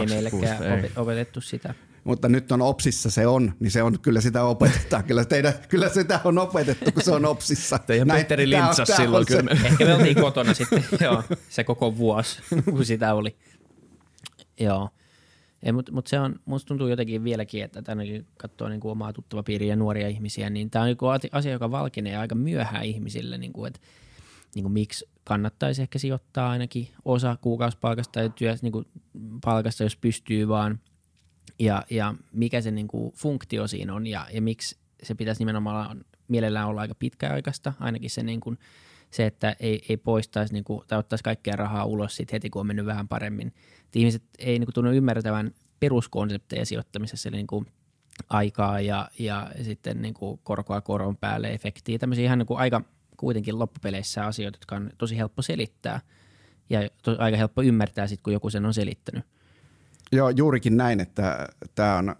ei meillekään opetettu sitä mutta nyt on OPSissa se on, niin se on, kyllä sitä opetetaan. Kyllä, teidän, kyllä sitä on opetettu, kun se on OPSissa. Teidän Näin, Petteri lintsas silloin kyllä. Ehkä me oltiin kotona sitten, joo, se koko vuosi, kun sitä oli. Joo. Mutta mut se on, musta tuntuu jotenkin vieläkin, että tännekin katsoo niin kuin omaa tuttava piiriä ja nuoria ihmisiä, niin tämä on niin asia, joka valkenee aika myöhään ihmisille, niin kuin, että niin kuin miksi kannattaisi ehkä sijoittaa ainakin osa kuukausipalkasta tai työ, niin kuin palkasta, jos pystyy vaan ja, ja mikä se niin kuin funktio siinä on ja, ja miksi se pitäisi nimenomaan mielellään olla aika pitkäaikaista, ainakin se, niin kuin, se että ei, ei poistaisi niin kuin, tai ottaisi kaikkea rahaa ulos sit heti, kun on mennyt vähän paremmin. Et ihmiset ei niin kuin, tunnu ymmärtävän peruskonsepteja sijoittamisessa, eli niin kuin, aikaa ja, ja sitten niin kuin korkoa koron päälle efektiä. Tämmöisiä ihan niin kuin aika kuitenkin loppupeleissä asioita, jotka on tosi helppo selittää ja to, aika helppo ymmärtää sitten, kun joku sen on selittänyt. Joo, juurikin näin, että tämä on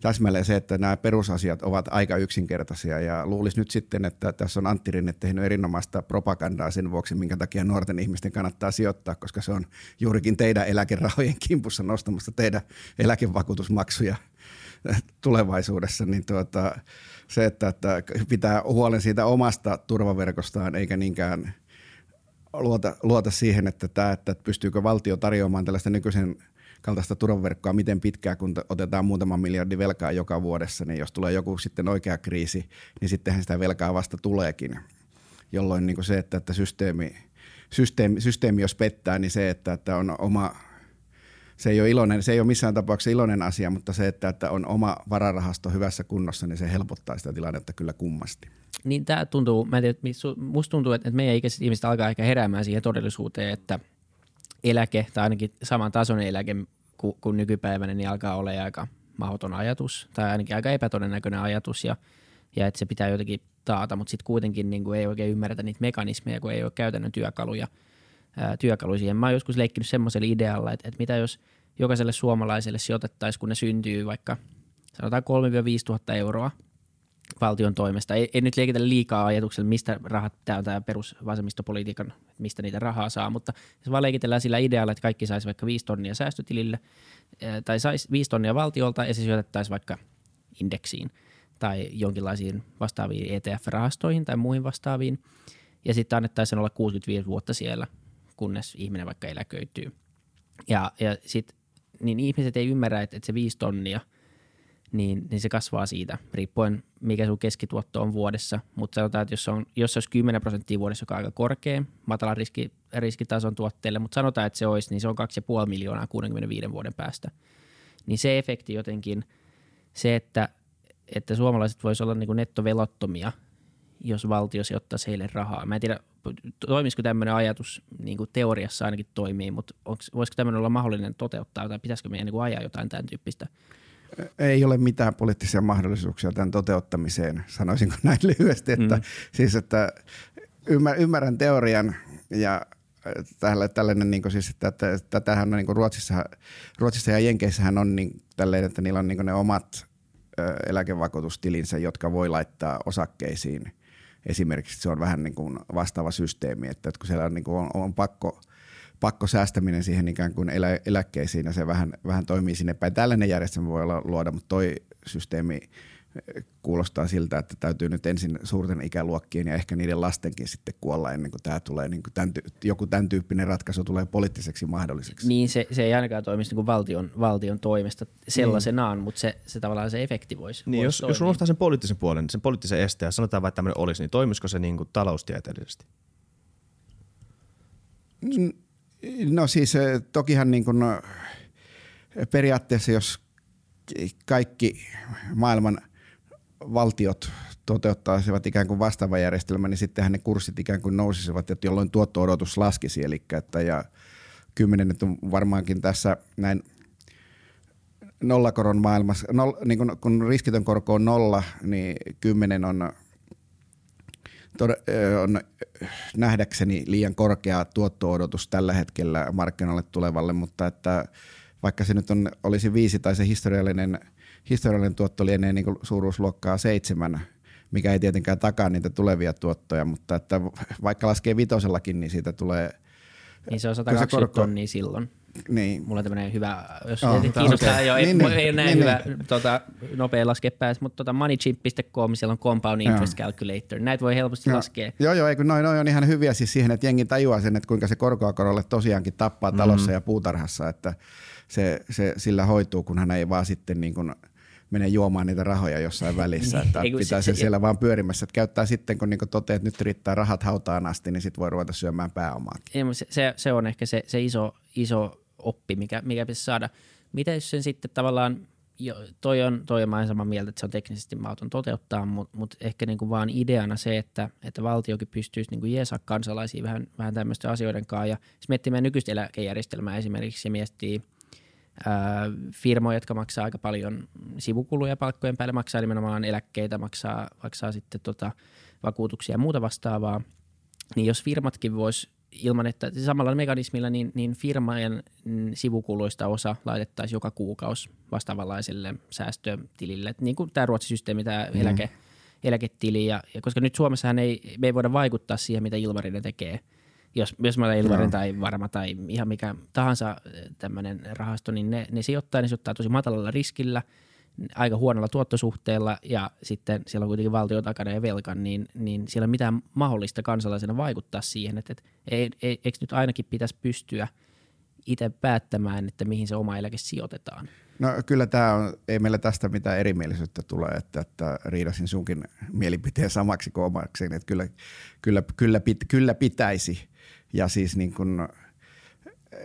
täsmälleen se, että nämä perusasiat ovat aika yksinkertaisia. Ja luulisi nyt sitten, että tässä on Antti Rinne tehnyt erinomaista propagandaa sen vuoksi, minkä takia nuorten ihmisten kannattaa sijoittaa, koska se on juurikin teidän eläkerahojen kimpussa nostamassa teidän eläkevakuutusmaksuja tulevaisuudessa, niin tuota, se, että, että pitää huolen siitä omasta turvaverkostaan eikä niinkään luota, luota siihen, että, tämä, että pystyykö valtio tarjoamaan tällaista nykyisen – kaltaista turvaverkkoa miten pitkään, kun otetaan muutama miljardi velkaa joka vuodessa, niin jos tulee joku sitten oikea kriisi, niin sittenhän sitä velkaa vasta tuleekin. Jolloin niin kuin se, että, että systeemi, systeemi, systeemi jos pettää, niin se, että, että on oma se ei ole iloinen, se ei ole missään tapauksessa iloinen asia, mutta se, että, että on oma vararahasto hyvässä kunnossa, niin se helpottaa sitä tilannetta kyllä kummasti. Niin tämä tuntuu, mä en tiedä, musta tuntuu, että meidän ikäiset ihmiset alkaa ehkä heräämään siihen todellisuuteen, että – eläke tai ainakin saman tasoinen eläke kuin, kuin nykypäivänä, niin alkaa olla aika mahdoton ajatus tai ainakin aika epätodennäköinen ajatus ja, ja että se pitää jotenkin taata, mutta sitten kuitenkin niin kuin ei oikein ymmärretä niitä mekanismeja, kun ei ole käytännön työkaluja, ää, työkaluja siihen. Mä oon joskus leikkinyt semmoisella idealla, että, että mitä jos jokaiselle suomalaiselle sijoitettaisiin, kun ne syntyy vaikka sanotaan 3-5 tuhatta euroa valtion toimesta. Ei, ei nyt leikitä liikaa ajatuksella, mistä rahat, tämä on tämä perusvasemmistopolitiikan mistä niitä rahaa saa, mutta jos vaan leikitellään sillä idealla, että kaikki saisi vaikka 5 tonnia säästötilille tai saisi 5 tonnia valtiolta ja se syötettäisiin vaikka indeksiin tai jonkinlaisiin vastaaviin ETF-rahastoihin tai muihin vastaaviin ja sitten annettaisiin olla 65 vuotta siellä, kunnes ihminen vaikka eläköityy. Ja, ja sit, niin ihmiset ei ymmärrä, että, että se 5 tonnia – niin, niin se kasvaa siitä, riippuen mikä sun keskituotto on vuodessa. Mutta sanotaan, että jos, on, jos se olisi 10 prosenttia vuodessa, joka on aika korkea, matala riski, riskitason tuotteelle, mutta sanotaan, että se olisi, niin se on 2,5 miljoonaa 65 vuoden päästä. Niin se efekti jotenkin, se, että, että suomalaiset voisivat olla niin nettovelottomia, jos valtio sijoittaisi heille rahaa. Mä en tiedä, toimisiko tämmöinen ajatus, niin kuin teoriassa ainakin toimii, mutta onks, voisiko tämmöinen olla mahdollinen toteuttaa tai pitäisikö meidän niin ajaa jotain tämän tyyppistä – ei ole mitään poliittisia mahdollisuuksia tämän toteuttamiseen, sanoisinko näin lyhyesti. Että, mm. Siis, että ymmärrän teorian ja tällä, tällainen, niin siis, että, että, että tämähän on niin Ruotsissa, Ruotsissa ja Jenkeissähän on niin, tälleen, että niillä on niin ne omat ö, eläkevakuutustilinsä, jotka voi laittaa osakkeisiin. Esimerkiksi se on vähän niin kuin vastaava systeemi, että, että kun siellä on, niin kuin on, on pakko – pakko säästäminen siihen ikään kuin elä, eläkkeisiin ja se vähän, vähän toimii sinne päin. Tällainen järjestelmä voi olla luoda, mutta toi systeemi eh, kuulostaa siltä, että täytyy nyt ensin suurten ikäluokkien ja ehkä niiden lastenkin sitten kuolla ennen kuin tämä tulee, niin kuin tämän, joku tämän tyyppinen ratkaisu tulee poliittiseksi mahdolliseksi. Niin, se, se ei ainakaan toimisi niin kuin valtion, valtion toimesta sellaisenaan, niin. mutta se, se tavallaan se efekti voisi Niin, vois jos, jos unohtaa sen poliittisen puolen, sen poliittisen esteen ja sanotaan vaikka tämmöinen olisi, niin toimisiko se niin kuin taloustieteellisesti? No siis eh, tokihan niin kuin, no, periaatteessa jos kaikki maailman valtiot toteuttaisivat ikään kuin vastaava järjestelmä, niin sittenhän ne kurssit ikään kuin nousisivat, että jolloin tuotto-odotus laskisi. Eli että ja kymmenen on varmaankin tässä näin nollakoron maailmassa, noll, niin kun, kun riskitön korko on nolla, niin kymmenen on on nähdäkseni liian korkea tuotto-odotus tällä hetkellä markkinoille tulevalle, mutta että vaikka se nyt on, olisi viisi tai se historiallinen, historiallinen tuotto lienee niin kuin suuruusluokkaa seitsemän, mikä ei tietenkään takaa niitä tulevia tuottoja, mutta että vaikka laskee vitosellakin, niin siitä tulee... Niin se on 120 korko, tonnia silloin. Niin. Mulla on tämmöinen hyvä, jos oh, kiinnostaa, okay. ei, niin, ei niin, näin niin, hyvä niin. Tota, nopea laskea pääs, mutta tota moneychip.com, siellä on compound interest joo. calculator. Näitä voi helposti joo. laskea. Joo, joo, ei, noin, noin on ihan hyviä siis siihen, että jengi tajuaa sen, että kuinka se korkoa korolle tosiaankin tappaa talossa mm. ja puutarhassa, että se, se sillä hoituu, kun hän ei vaan sitten niin kuin – menee juomaan niitä rahoja jossain välissä, että Ei, pitää se, se, siellä vaan pyörimässä. Että käyttää sitten, kun niinku toteat, että nyt riittää rahat hautaan asti, niin sitten voi ruveta syömään pääomaa. se, se, se, on ehkä se, se iso, iso oppi, mikä, mikä pitäisi saada. Mitä jos sen sitten tavallaan, jo, toi on, toi on mä samaa mieltä, että se on teknisesti mahdoton toteuttaa, mutta mut ehkä niinku vaan ideana se, että, että valtiokin pystyisi niinku jeesaa kansalaisia vähän, vähän tämmöisten asioiden kanssa. Ja jos miettii meidän nykyistä eläkejärjestelmää esimerkiksi ja miettii firmoja, jotka maksaa aika paljon sivukuluja palkkojen päälle, maksaa nimenomaan eläkkeitä, maksaa, maksaa sitten tota vakuutuksia ja muuta vastaavaa, niin jos firmatkin vois ilman, että samalla mekanismilla niin, niin firmojen sivukuluista osa laitettaisiin joka kuukausi vastaavanlaiselle säästötilille, niin kuin tämä Ruotsin systeemi, tämä mm. eläke, eläketili, ja, ja koska nyt Suomessahan ei, me ei voida vaikuttaa siihen, mitä Ilmarinen tekee – jos, jos mä olen Ilmarin no. tai Varma tai ihan mikä tahansa eh, tämmöinen rahasto, niin ne, ne sijoittaa, ne sijoittaa tosi matalalla riskillä, aika huonolla tuottosuhteella ja sitten siellä on kuitenkin valtio takana ja velka, niin, niin siellä on mitään mahdollista kansalaisena vaikuttaa siihen, että, että ei, ei, eikö nyt ainakin pitäisi pystyä itse päättämään, että mihin se oma eläke sijoitetaan? No kyllä tämä on, ei meillä tästä mitään erimielisyyttä tule, että, että riidasin sunkin mielipiteen samaksi kuin omaksi, että kyllä, kyllä, kyllä, pit, kyllä pitäisi ja siis niin kuin,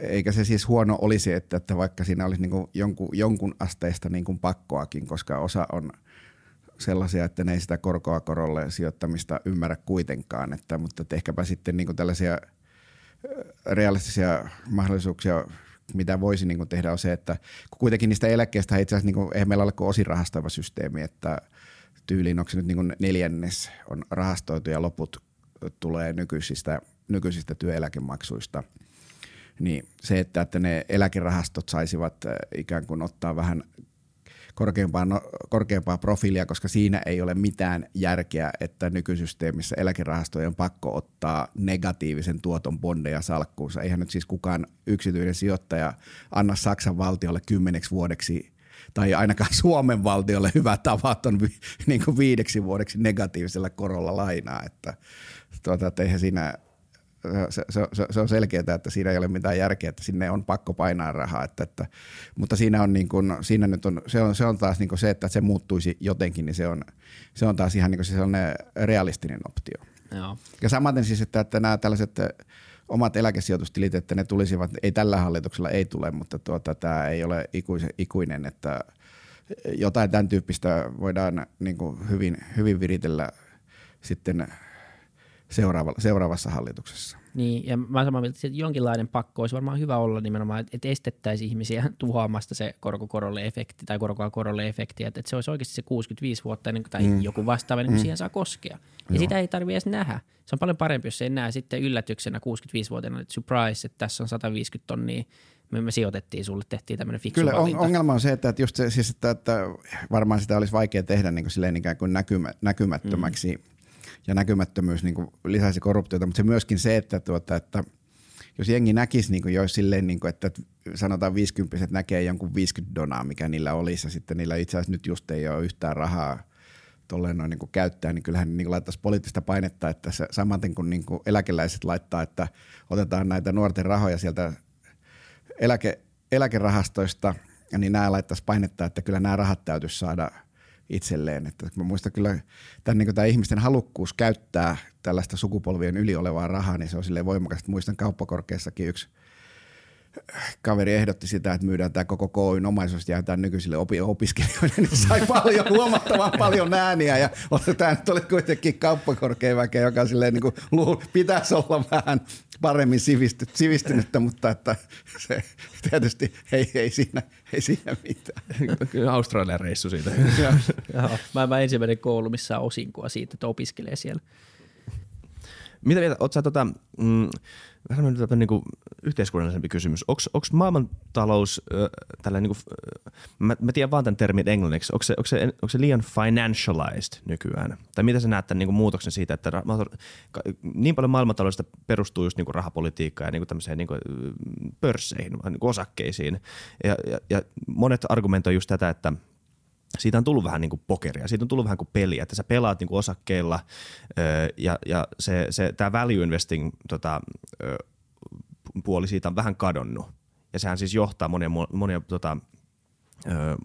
eikä se siis huono olisi, että, että vaikka siinä olisi niin jonkun, jonkun asteista niin pakkoakin, koska osa on sellaisia, että ne ei sitä korkoa korolle sijoittamista ymmärrä kuitenkaan, että, mutta että ehkäpä sitten niin tällaisia realistisia mahdollisuuksia, mitä voisi niin kuin tehdä on se, että kun kuitenkin niistä eläkkeistä itse asiassa niin kuin, eihän meillä ole kuin osin rahastava systeemi, että tyyliin onko se nyt niin kuin neljännes on rahastoitu ja loput tulee nykyisistä nykyisistä työeläkemaksuista, niin se, että, että ne eläkerahastot saisivat äh, ikään kuin ottaa vähän korkeampaa, no, korkeampaa profiilia, koska siinä ei ole mitään järkeä, että nykysysteemissä eläkerahastojen on pakko ottaa negatiivisen tuoton bondeja salkkuunsa. Eihän nyt siis kukaan yksityinen sijoittaja anna Saksan valtiolle kymmeneksi vuodeksi tai ainakaan Suomen valtiolle hyvä tavaton vi, niin kuin viideksi vuodeksi negatiivisella korolla lainaa, että, tuota, että eihän siinä se, se, se, se on selkeää, että siinä ei ole mitään järkeä, että sinne on pakko painaa rahaa. Että, että, mutta siinä on, niin kuin, siinä nyt on, se, on, se on taas niin kuin se, että se muuttuisi jotenkin, niin se on, se on taas ihan niin kuin se sellainen realistinen optio. Joo. Ja samaten siis, että, että nämä tällaiset omat eläkesijoitustilit, että ne tulisivat, ei tällä hallituksella ei tule, mutta tuota, tämä ei ole ikuisen, ikuinen, että jotain tämän tyyppistä voidaan niin kuin hyvin, hyvin viritellä sitten seuraava, seuraavassa hallituksessa. Niin, ja mä samaa mieltä, että jonkinlainen pakko olisi varmaan hyvä olla nimenomaan, että estettäisiin ihmisiä tuhoamasta se korkokorolle efekti tai korkoa korolle efekti, että, että se olisi oikeasti se 65 vuotta ennen kuin, tai mm. joku vastaava, niin kuin mm. siihen saa koskea. Ja Joo. sitä ei tarvitse edes nähdä. Se on paljon parempi, jos ei näe sitten yllätyksenä 65-vuotiaana, että surprise, että tässä on 150 tonnia me, me sijoitettiin sulle, tehtiin tämmöinen fiksu Kyllä valinta. ongelma on se, että, että, just se, siis, että, että varmaan sitä olisi vaikea tehdä niin kuin silleen ikään kuin näkymä, näkymättömäksi. Mm ja näkymättömyys niin kuin lisäisi korruptiota, mutta se myöskin se, että, tuota, että jos jengi näkisi niin kuin jo silleen, niin kuin, että sanotaan 50 näkee jonkun 50 donaa, mikä niillä olisi, ja sitten niillä itse asiassa nyt just ei ole yhtään rahaa tolleen noin niin kuin käyttää, niin kyllähän niin kuin laittaisi poliittista painetta, että se, samaten kuin, niin kuin eläkeläiset laittaa, että otetaan näitä nuorten rahoja sieltä eläke, eläkerahastoista, niin nämä laittaisi painetta, että kyllä nämä rahat täytyisi saada – itselleen. Että mä muistan kyllä tämän, niin tämä ihmisten halukkuus käyttää tällaista sukupolvien yli olevaa rahaa, niin se on silleen voimakas. Muistan kauppakorkeassakin yksi kaveri ehdotti sitä, että myydään tämä koko koin omaisuus ja tämän nykyisille opi- opiskelijoille, niin sai paljon, huomattavan paljon ääniä ja tämä nyt oli kuitenkin kauppakorkein väkeä, joka silleen niin kuin luul, pitäisi olla vähän paremmin sivistyt, sivistynyttä, mutta että se tietysti ei, ei, siinä, ei siinä mitään. Kyllä Australian reissu siitä. Joo, mä, mä ensimmäinen koulu, missä on osinkoa siitä, että opiskelee siellä. Mitä vielä, oot sä tota, mm, vähän niin kuin yhteiskunnallisempi kysymys. Onko maailmantalous äh, tällä niin kuin, mä, mä tiedän vaan tämän termin englanniksi, onko se, onko, se, onko se liian financialized nykyään? Tai mitä sä näet tämän niin kuin muutoksen siitä, että niin paljon maailmantaloudesta perustuu just niin kuin rahapolitiikkaan ja niin kuin tämmöiseen niin kuin pörsseihin, niin kuin osakkeisiin. Ja, ja, ja monet argumentoivat just tätä, että – siitä on tullut vähän niin kuin pokeria, siitä on tullut vähän kuin peliä, että sä pelaat niin kuin osakkeilla ja, ja se, se, tämä value investing tota, puoli siitä on vähän kadonnut. Ja sehän siis johtaa monia, monia tota,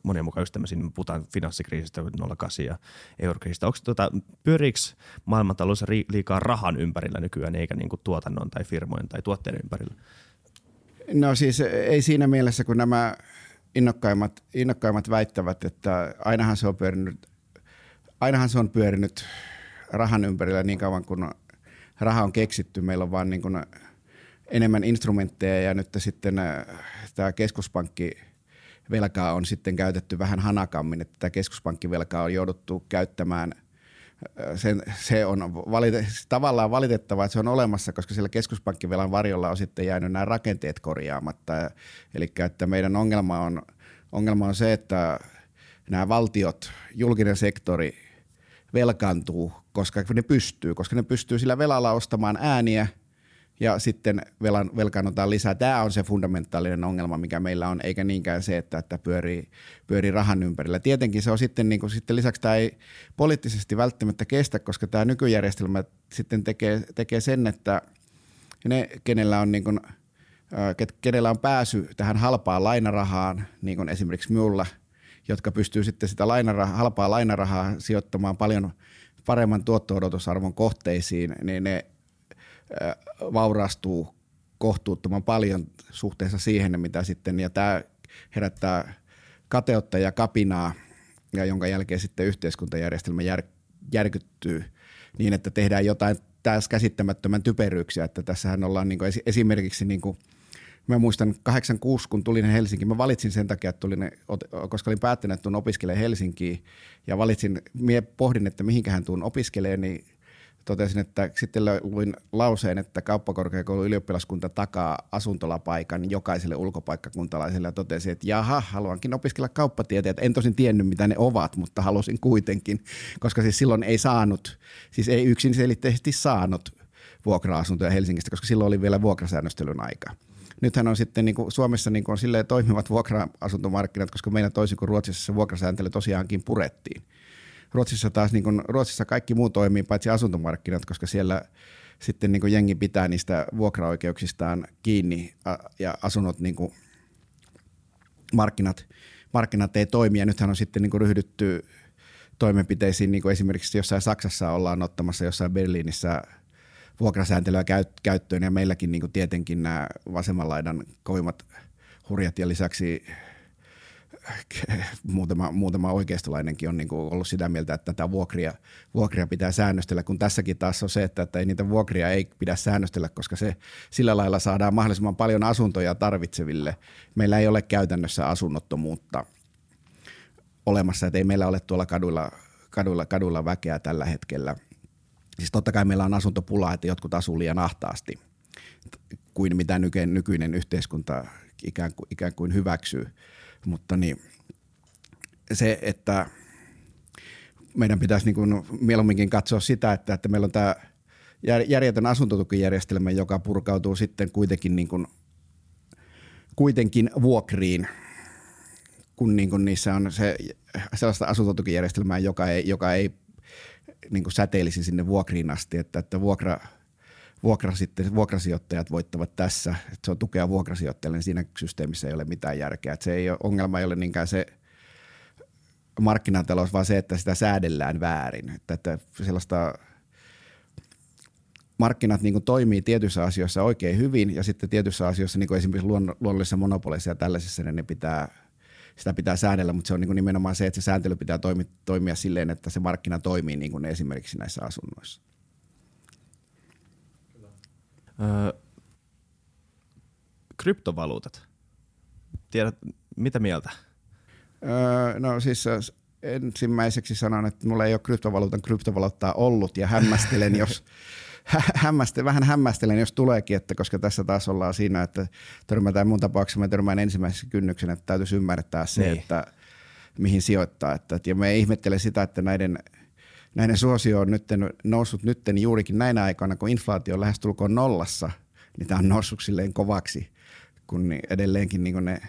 monia mukaan just tämmöisiä, me puhutaan finanssikriisistä 08 ja eurokriisistä. Onko tota, pyöriikö maailmantalous liikaa rahan ympärillä nykyään, eikä niin tuotannon tai firmojen tai tuotteiden ympärillä? No siis ei siinä mielessä, kun nämä innokkaimmat, innokkaimmat väittävät, että ainahan se on pyörinyt, ainahan se on pyörinyt rahan ympärillä niin kauan kuin raha on keksitty. Meillä on vaan niin kuin enemmän instrumentteja ja nyt sitten äh, tämä keskuspankki velkaa on sitten käytetty vähän hanakammin, että tämä keskuspankkivelkaa on jouduttu käyttämään – sen, se on valite, tavallaan valitettavaa, että se on olemassa, koska siellä keskuspankkivelan varjolla on sitten jäänyt nämä rakenteet korjaamatta. Eli että meidän ongelma on, ongelma on se, että nämä valtiot, julkinen sektori velkaantuu, koska ne pystyy, koska ne pystyy sillä velalla ostamaan ääniä – ja sitten velan, velkaannutaan lisää. Tämä on se fundamentaalinen ongelma, mikä meillä on, eikä niinkään se, että, että pyörii, pyörii rahan ympärillä. Tietenkin se on sitten, niin kuin, sitten lisäksi tämä ei poliittisesti välttämättä kestä, koska tämä nykyjärjestelmä sitten tekee, tekee sen, että ne, kenellä on niin kuin, kenellä on pääsy tähän halpaan lainarahaan, niin kuin esimerkiksi minulla, jotka pystyy sitten sitä lainarahaa, halpaa lainarahaa sijoittamaan paljon paremman tuotto-odotusarvon kohteisiin, niin ne vaurastuu kohtuuttoman paljon suhteessa siihen, mitä sitten, ja tämä herättää kateutta ja kapinaa, ja jonka jälkeen sitten yhteiskuntajärjestelmä jär, järkyttyy niin, että tehdään jotain tässä käsittämättömän typeryyksiä, että tässähän ollaan niin kuin esimerkiksi niin kuin Mä muistan 86, kun tulin Helsinkiin. Mä valitsin sen takia, että tulin, koska olin päättänyt, että tuun opiskelemaan Helsinkiin. Ja valitsin, mie pohdin, että mihinkähän tuun opiskelemaan, niin totesin, että sitten luin lauseen, että kauppakorkeakoulun ylioppilaskunta takaa asuntolapaikan jokaiselle ulkopaikkakuntalaiselle ja totesin, että jaha, haluankin opiskella kauppatieteet. En tosin tiennyt, mitä ne ovat, mutta halusin kuitenkin, koska siis silloin ei saanut, siis ei yksin selitteisesti saanut vuokra-asuntoja Helsingistä, koska silloin oli vielä vuokrasäännöstelyn aika. Nythän on sitten niin kuin Suomessa niin kuin on silleen toimivat vuokra-asuntomarkkinat, koska meillä toisin kuin Ruotsissa se vuokrasääntely tosiaankin purettiin. Ruotsissa taas niin kuin, Ruotsissa kaikki muu toimii paitsi asuntomarkkinat, koska siellä sitten niin jengi pitää niistä vuokraoikeuksistaan kiinni ja asunnot niin kuin markkinat, markkinat ei toimi. Ja nythän on sitten niin ryhdytty toimenpiteisiin, niin kuin esimerkiksi jossain Saksassa ollaan ottamassa jossain Berliinissä vuokrasääntelyä käyttöön ja meilläkin niin tietenkin nämä vasemman laidan kovimmat hurjat ja lisäksi muutama, muutama oikeistolainenkin on niin kuin ollut sitä mieltä, että tätä vuokria, vuokria pitää säännöstellä, kun tässäkin taas on se, että, että ei niitä vuokria ei pidä säännöstellä, koska se sillä lailla saadaan mahdollisimman paljon asuntoja tarvitseville. Meillä ei ole käytännössä asunnottomuutta olemassa, että ei meillä ole tuolla kaduilla, kaduilla, kaduilla väkeä tällä hetkellä. Siis totta kai meillä on asuntopula, että jotkut asuu liian ahtaasti kuin mitä nykyinen yhteiskunta ikään kuin, ikään kuin hyväksyy. Mutta niin, se, että meidän pitäisi niin kuin mieluumminkin katsoa sitä, että, että meillä on tämä järjetön asuntotukijärjestelmä, joka purkautuu sitten kuitenkin, niin kuin, kuitenkin vuokriin, kun niin kuin niissä on se, sellaista asuntotukijärjestelmää, joka ei, joka ei niin kuin säteilisi sinne vuokriin asti, että, että vuokra, vuokra sitten, vuokrasijoittajat voittavat tässä, että se on tukea vuokrasijoittajalle, niin siinä systeemissä ei ole mitään järkeä. Että se ei ole, ongelma ei ole niinkään se markkinatalous, vaan se, että sitä säädellään väärin. Että, että sellaista markkinat niin kuin toimii tietyissä asioissa oikein hyvin ja sitten tietyissä asioissa, niin kuin esimerkiksi luon, luonnollisissa monopoleissa ja tällaisissa, niin ne pitää, sitä pitää säädellä, mutta se on niin kuin nimenomaan se, että se sääntely pitää toimia, toimia silleen, että se markkina toimii niin kuin esimerkiksi näissä asunnoissa. Öö, kryptovaluutat. Tiedät, mitä mieltä? Öö, no siis ensimmäiseksi sanon, että mulla ei ole kryptovaluutan kryptovaluuttaa ollut ja hämmästelen, jos hämmäste, vähän hämmästelen, jos tuleekin, että koska tässä taas ollaan siinä, että törmätään mun tapauksessa, mä törmään ensimmäisen kynnyksen, että täytyisi ymmärtää se, niin. että mihin sijoittaa. Että, ja me ihmettele sitä, että näiden – näiden suosio on nyt noussut nytten juurikin näinä aikoina, kun inflaatio on lähestulkoon nollassa, niin tämä on noussut silleen kovaksi, kun edelleenkin niin ne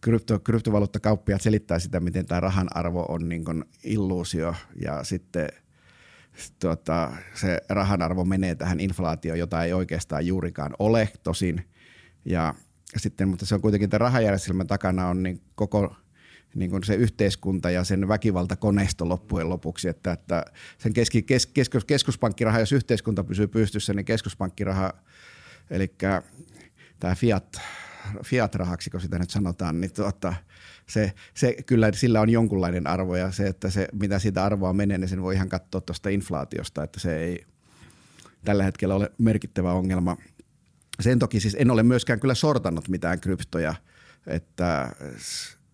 krypto, kryptovaluuttakauppiat selittää sitä, miten tämä rahan arvo on niin illuusio ja sitten tuota, se rahan arvo menee tähän inflaatioon, jota ei oikeastaan juurikaan ole tosin. Ja sitten, mutta se on kuitenkin tämän rahajärjestelmän takana on niin koko niin kuin se yhteiskunta ja sen väkivaltakoneisto loppujen lopuksi, että, että sen keski, kes, kes, keskuspankkiraha, jos yhteiskunta pysyy pystyssä, niin keskuspankkiraha, eli tämä fiat, fiat-rahaksi, kun sitä nyt sanotaan, niin tuota, se, se, kyllä sillä on jonkunlainen arvo ja se, että se, mitä siitä arvoa menee, niin sen voi ihan katsoa tuosta inflaatiosta, että se ei tällä hetkellä ole merkittävä ongelma. Sen toki siis en ole myöskään kyllä sortannut mitään kryptoja, että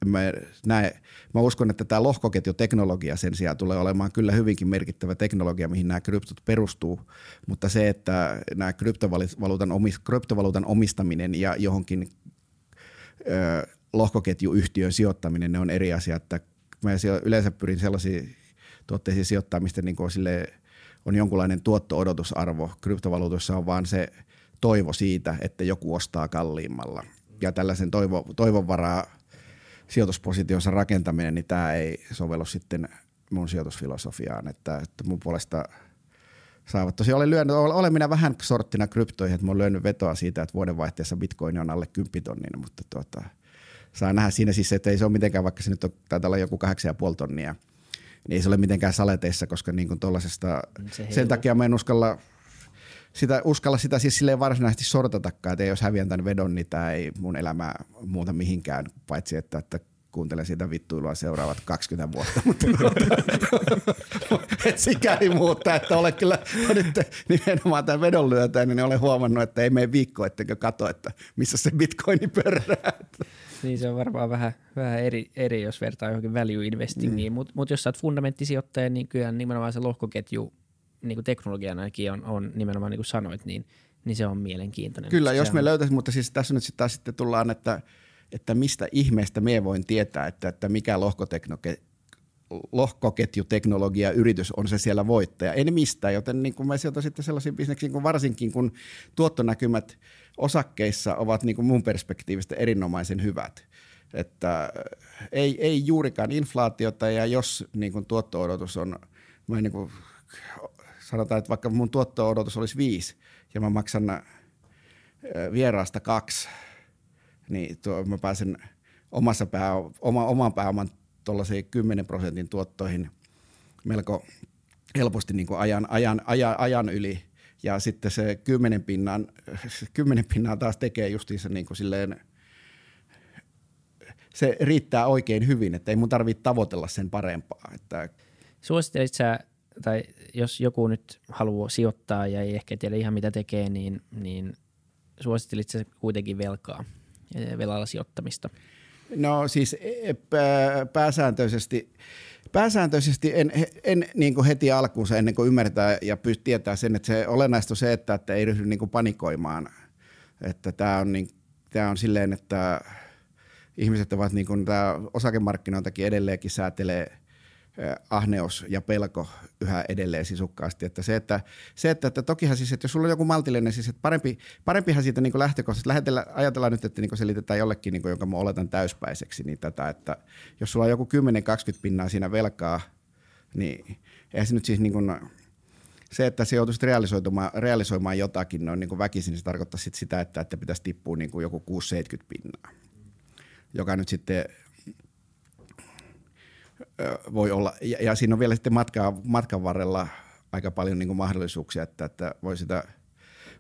mä, näe, mä uskon, että tämä lohkoketjuteknologia sen sijaan tulee olemaan kyllä hyvinkin merkittävä teknologia, mihin nämä kryptot perustuu, mutta se, että nämä kryptovaluutan, kryptovaluutan omistaminen ja johonkin ö, lohkoketjuyhtiön sijoittaminen, ne on eri asia, että mä yleensä pyrin sellaisiin tuotteisiin sijoittaa, mistä niin on, sille, on jonkunlainen tuotto-odotusarvo. Kryptovaluutoissa on vaan se toivo siitä, että joku ostaa kalliimmalla. Ja tällaisen toivo, toivon varaa sijoituspositionsa rakentaminen, niin tämä ei sovellu sitten mun sijoitusfilosofiaan, että, että mun puolesta saavat. Tosiaan olen, lyönyt, olen minä vähän sorttina kryptoihin, että mä olen lyönyt vetoa siitä, että vuodenvaihteessa bitcoin on alle 10 tonnin, mutta tuota, saa nähdä siinä siis, että ei se ole mitenkään, vaikka se nyt on, taitaa olla joku 8,5 tonnia, niin ei se ole mitenkään saleteissa, koska niin kuin sen takia mä en uskalla sitä, uskalla sitä siis silleen varsinaisesti sortatakaan, että jos häviän tämän vedon, niin tämä ei mun elämää muuta mihinkään, paitsi että, että kuuntelen sitä vittuilua seuraavat 20 vuotta, mutta et sikäli muuttaa, että olen kyllä nyt nimenomaan tämän vedon lyötä, niin olen huomannut, että ei mene viikko, etteikö kato, että missä se bitcoini pörrää. Niin se on varmaan vähän, vähän eri, eri, jos vertaa johonkin value investingiin, mm. mutta mut jos sä oot fundamenttisijoittaja, niin kyllä nimenomaan se lohkoketju niin kuin teknologiana ainakin on, on nimenomaan niin kuin sanoit, niin, niin se on mielenkiintoinen. Kyllä, jos on, me löytäisiin, mutta siis tässä nyt sitten sitten tullaan, että, että mistä ihmeestä me voin tietää, että, että mikä lohkoteknoke, lohkoketjuteknologia yritys on se siellä voittaja. En mistään, joten niin kuin mä sieltä sitten sellaisiin bisneksiin, kun varsinkin kun tuottonäkymät osakkeissa ovat niin kuin mun perspektiivistä erinomaisen hyvät. Että ei, ei juurikaan inflaatiota ja jos niin kuin tuotto-odotus on, mä niin kuin, sanotaan, että vaikka mun tuotto-odotus olisi viisi ja mä maksan äh, vieraasta kaksi, niin tuo, mä pääsen omassa pää, oma, oman pääoman tuollaisiin 10 prosentin tuottoihin melko helposti niin kuin ajan, ajan, ajan, ajan yli. Ja sitten se 10 pinnan, 10 pinnan taas tekee justiinsa niin kuin silleen, se riittää oikein hyvin, että ei mun tarvitse tavoitella sen parempaa. Että Suosittelit sä, tai jos joku nyt haluaa sijoittaa ja ei ehkä tiedä ihan mitä tekee, niin, niin suosittelit sä kuitenkin velkaa velalla sijoittamista? No siis e, pää, pääsääntöisesti, pääsääntöisesti en, en niin kuin heti alkuunsa ennen kuin ymmärtää ja pystyy tietää sen, että se olennaista on se, että, että ei ryhdy niin kuin panikoimaan. Että tämä on, niin, tämä on silleen, että ihmiset ovat niin kuin, tämä osakemarkkinoitakin edelleenkin säätelee – ahneus ja pelko yhä edelleen sisukkaasti. Että se, että, se että, että tokihan siis, että jos sulla on joku maltillinen, siis että parempi, parempihan siitä niin lähtökohtaisesti, lähetellä, ajatellaan nyt, että niin selitetään jollekin, niin kuin, jonka mä oletan täyspäiseksi, niin tätä, että jos sulla on joku 10-20 pinnaa siinä velkaa, niin eihän se nyt siis niin kuin, se, että se joutuisi realisoimaan, realisoimaan jotakin noin niin väkisin, niin se tarkoittaa sit sitä, että, että pitäisi tippua niin joku 6-70 pinnaa, joka nyt sitten voi olla, ja, ja siinä on vielä sitten matkaa, matkan varrella aika paljon niin mahdollisuuksia, että, että voi sitä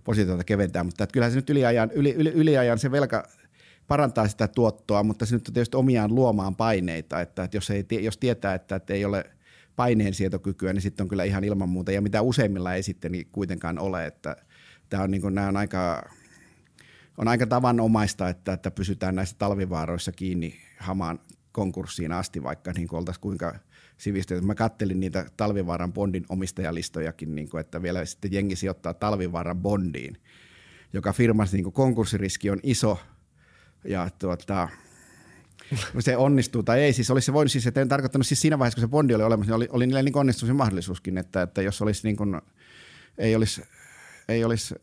positiota keventää, mutta että kyllähän se nyt yliajan, yli, yli, yliajan se velka parantaa sitä tuottoa, mutta se nyt on tietysti omiaan luomaan paineita, että, että jos, ei, jos tietää, että, että ei ole paineensietokykyä, niin sitten on kyllä ihan ilman muuta, ja mitä useimmilla ei sitten niin kuitenkaan ole, että tämä on, niin kuin, nämä on aika, on aika tavanomaista, että, että pysytään näissä talvivaaroissa kiinni hamaan konkurssiin asti, vaikka niin oltaisiin kuinka sivistynyt. Mä kattelin niitä Talvivaaran bondin omistajalistojakin, niin kuin, että vielä sitten jengi sijoittaa Talvivaaran bondiin, joka firmassa niin konkurssiriski on iso ja tuota, se onnistuu tai ei. Siis olisi se voinut, siis, että en tarkoittanut siis siinä vaiheessa, kun se bondi oli olemassa, niin oli, oli niillä niin onnistumisen mahdollisuuskin, että, että jos olisi niin kuin, ei olisi, ei olisi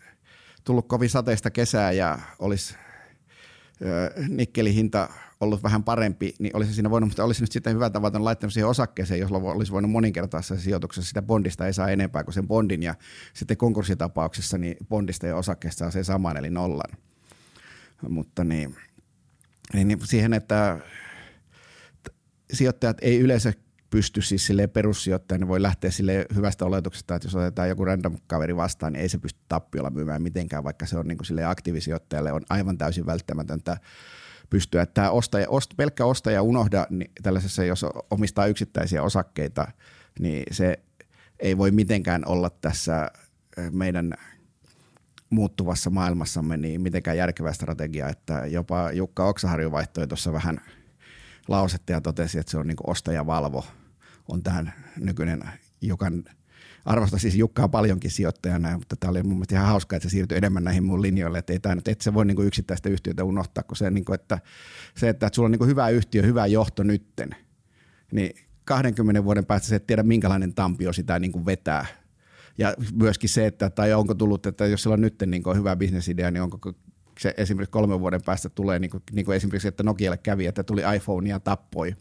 tullut kovin sateista kesää ja olisi nikkelihinta ollut vähän parempi, niin olisi siinä voinut, mutta olisi nyt sitten hyvä tavata laittanut siihen osakkeeseen, jos olisi voinut moninkertaisessa sijoituksessa sitä bondista ei saa enempää kuin sen bondin ja sitten konkurssitapauksessa niin bondista ja osakkeesta saa se saman eli nollan. Mutta niin, niin siihen, että sijoittajat ei yleensä pysty siis silleen perussijoittaja, niin voi lähteä sille hyvästä oletuksesta, että jos otetaan joku random kaveri vastaan, niin ei se pysty tappiolla myymään mitenkään, vaikka se on niin kuin sille aktiivisijoittajalle on aivan täysin välttämätöntä pystyä. Tämä ostaja, ost, pelkkä ostaja unohda niin tällaisessa, jos omistaa yksittäisiä osakkeita, niin se ei voi mitenkään olla tässä meidän muuttuvassa maailmassamme niin mitenkään järkevä strategia, että jopa Jukka Oksaharju vaihtoi tuossa vähän lausetta ja totesi, että se on niin ostaja valvo on tähän nykyinen Jukan arvostan siis Jukkaa paljonkin sijoittajana, mutta tämä oli mun mielestä ihan hauskaa, että se siirtyi enemmän näihin mun linjoille, että ei tämä nyt, että se voi niin yksittäistä yhtiötä unohtaa, kun se, niin kuin, että, se, että, että sulla on niin hyvä yhtiö, hyvä johto nytten, niin 20 vuoden päästä se et tiedä, minkälainen tampio sitä niin kuin vetää. Ja myöskin se, että tai onko tullut, että jos sillä on nyt niin kuin hyvä bisnesidea, niin onko se esimerkiksi kolmen vuoden päästä tulee, niin kuin, niin kuin esimerkiksi, että Nokialle kävi, että tuli iPhone ja tappoi,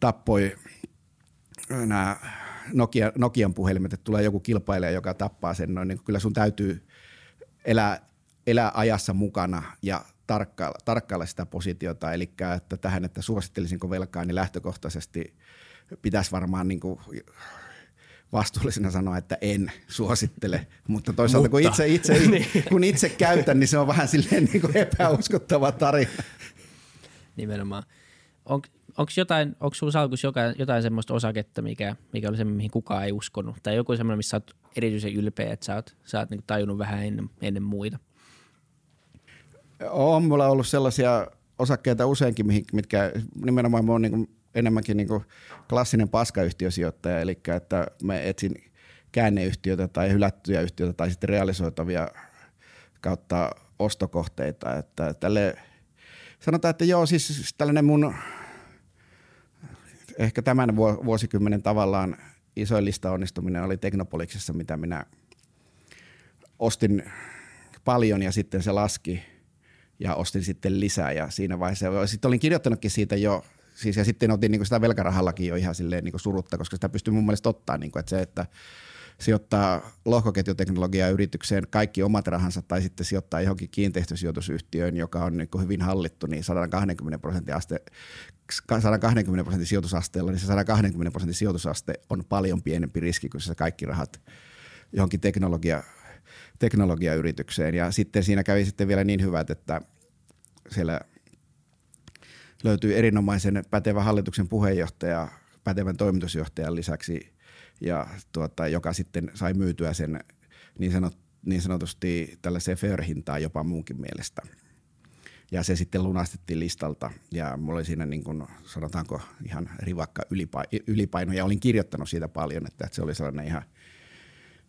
tappoi nämä Nokia, Nokian puhelimet, että tulee joku kilpailija, joka tappaa sen noin, niin kyllä sun täytyy elää, elää ajassa mukana ja tarkkailla, tarkkailla sitä positiota. Eli että tähän, että suosittelisinko velkaa, niin lähtökohtaisesti pitäisi varmaan niin kuin vastuullisena sanoa, että en suosittele, mutta toisaalta mutta. kun itse, itse, niin. kun itse käytän, niin se on vähän silleen niin kuin epäuskottava tarina. Nimenomaan. On, onko jotain, onko sulla salkussa jotain, jotain semmoista osaketta, mikä, mikä oli se, mihin kukaan ei uskonut? Tai joku semmoinen, missä olet erityisen ylpeä, että sä oot, sä oot niin tajunnut vähän ennen, ennen muita? On mulla ollut sellaisia osakkeita useinkin, mitkä nimenomaan mä oon niin enemmänkin niin klassinen paskayhtiösijoittaja, eli että mä etsin käänneyhtiöitä tai hylättyjä yhtiöitä tai sitten realisoitavia kautta ostokohteita. Että tälle, sanotaan, että joo, siis tällainen mun ehkä tämän vuosikymmenen tavallaan isoin lista onnistuminen oli Teknopoliksessa, mitä minä ostin paljon ja sitten se laski ja ostin sitten lisää ja siinä vaiheessa, sitten olin kirjoittanutkin siitä jo, siis ja sitten otin niin sitä velkarahallakin jo ihan silleen niin surutta, koska sitä pystyy mun mielestä ottaa, niin kuin, että se, että sijoittaa lohkoketjuteknologiaa yritykseen kaikki omat rahansa tai sitten sijoittaa johonkin kiinteistösijoitusyhtiöön, joka on niin hyvin hallittu, niin 120 prosentin, aste, 120 prosentin sijoitusasteella, niin se 120 prosentin sijoitusaste on paljon pienempi riski kuin se kaikki rahat johonkin teknologia, teknologiayritykseen. Ja sitten siinä kävi sitten vielä niin hyvät, että siellä löytyy erinomaisen pätevä hallituksen puheenjohtaja, pätevän toimitusjohtajan lisäksi, ja tuota, joka sitten sai myytyä sen niin, sanot, niin sanotusti tällaiseen fair-hintaan jopa muunkin mielestä. Ja se sitten lunastettiin listalta ja mulla oli siinä niin kuin, sanotaanko ihan rivakka ylipaino ja olin kirjoittanut siitä paljon, että se oli sellainen ihan –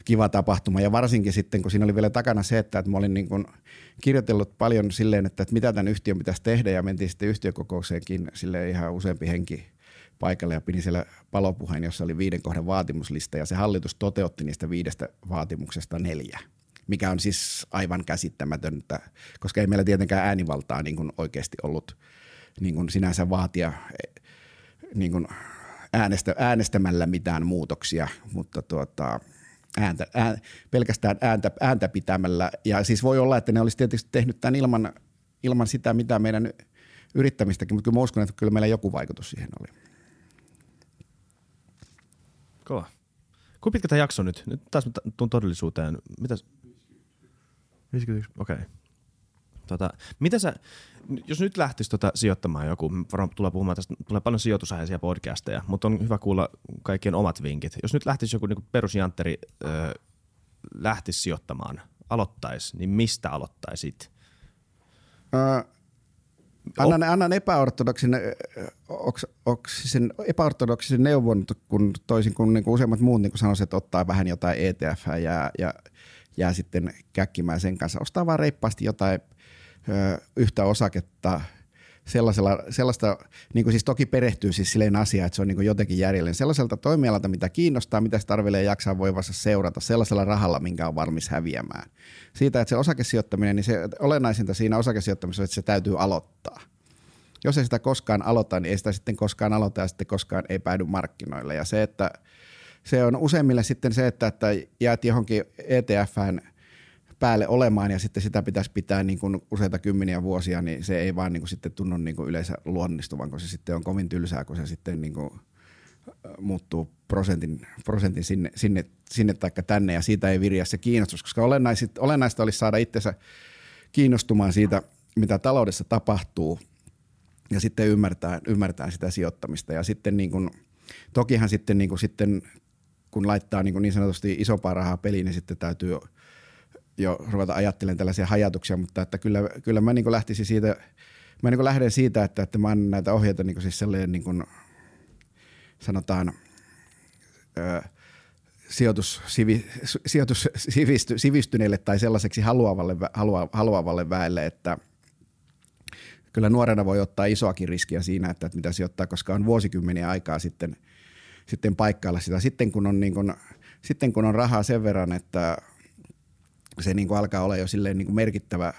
kiva tapahtuma. Ja varsinkin sitten, kun siinä oli vielä takana se, että, että mä olin niin kuin kirjoitellut paljon silleen, että, että mitä tämän yhtiön pitäisi tehdä ja mentiin sitten yhtiökokoukseenkin sille ihan useampi henki paikalle ja pidin siellä palopuheen, jossa oli viiden kohdan vaatimuslista ja se hallitus toteutti niistä viidestä vaatimuksesta neljä mikä on siis aivan käsittämätöntä, koska ei meillä tietenkään äänivaltaa niin kuin oikeasti ollut niin kuin sinänsä vaatia niin kuin äänestä, äänestämällä mitään muutoksia, mutta tuota, ääntä, ään, pelkästään ääntä, ääntä pitämällä. Ja siis voi olla, että ne olisi tietysti tehnyt tämän ilman, ilman sitä, mitä meidän yrittämistäkin, mutta kyllä mä uskon, että kyllä meillä joku vaikutus siihen oli. Kova. Kuinka pitkä tämä jakso nyt? Nyt taas tuun todellisuuteen. Mitäs? 51, okei. Okay. Tota, mitä sä, jos nyt lähtisi tota sijoittamaan joku, varmaan tulee puhumaan tästä, tulee paljon sijoitusaiheisia podcasteja, mutta on hyvä kuulla kaikkien omat vinkit. Jos nyt lähtisi joku niin perusjantteri ö, lähtisi sijoittamaan, aloittaisi, niin mistä aloittaisit? Äh, annan, annan epäortodoksin, oks, oksisen, epäortodoksisen neuvon, kun toisin kuin, niin kuin useimmat muut niin sanoisivat, että ottaa vähän jotain ETF ja, ja jää sitten käkkimään sen kanssa. Ostaa vaan reippaasti jotain yhtä osaketta sellaisella, sellaista, niin kuin siis toki perehtyy siis silleen asiaan, että se on niin kuin jotenkin järjellinen, sellaiselta toimialalta, mitä kiinnostaa, mitä se tarvelee jaksaa voivassa seurata, sellaisella rahalla, minkä on valmis häviämään. Siitä, että se osakesijoittaminen, niin se olennaisinta siinä osakesijoittamisessa että se täytyy aloittaa. Jos ei sitä koskaan aloita, niin ei sitä sitten koskaan aloita ja sitten koskaan ei päädy markkinoille. Ja se, että se on useimmille sitten se, että, että jäät johonkin ETFään – päälle olemaan ja sitten sitä pitäisi pitää niin kuin useita kymmeniä vuosia, niin se ei vaan niin kuin sitten tunnu niin kuin yleensä luonnistuvan, kun se sitten on kovin tylsää, kun se sitten niin kuin muuttuu prosentin, prosentin sinne, sinne, sinne tai tänne ja siitä ei virjaa se kiinnostus, koska olennaista olisi saada itsensä kiinnostumaan siitä, mitä taloudessa tapahtuu ja sitten ymmärtää, ymmärtää sitä sijoittamista ja sitten niin kuin, tokihan sitten, niin kuin sitten kun laittaa niin, kuin niin sanotusti isompaa rahaa peliin, niin sitten täytyy – jo ruveta ajattelemaan tällaisia hajatuksia, mutta että kyllä, kyllä mä niin lähtisin siitä, mä niin lähden siitä, että, että mä annan näitä ohjeita niin siis sellainen niin kuin, sanotaan ö, sijoitus, sivi, sijoitus sivisty, sivistyneille tai sellaiseksi haluavalle, halua, haluavalle väelle, että kyllä nuorena voi ottaa isoakin riskiä siinä, että, että mitä sijoittaa, koska on vuosikymmeniä aikaa sitten, sitten paikkailla sitä. Sitten kun on, niin kuin, sitten kun on rahaa sen verran, että se niin kuin alkaa olla jo silleen niin kuin merkittävä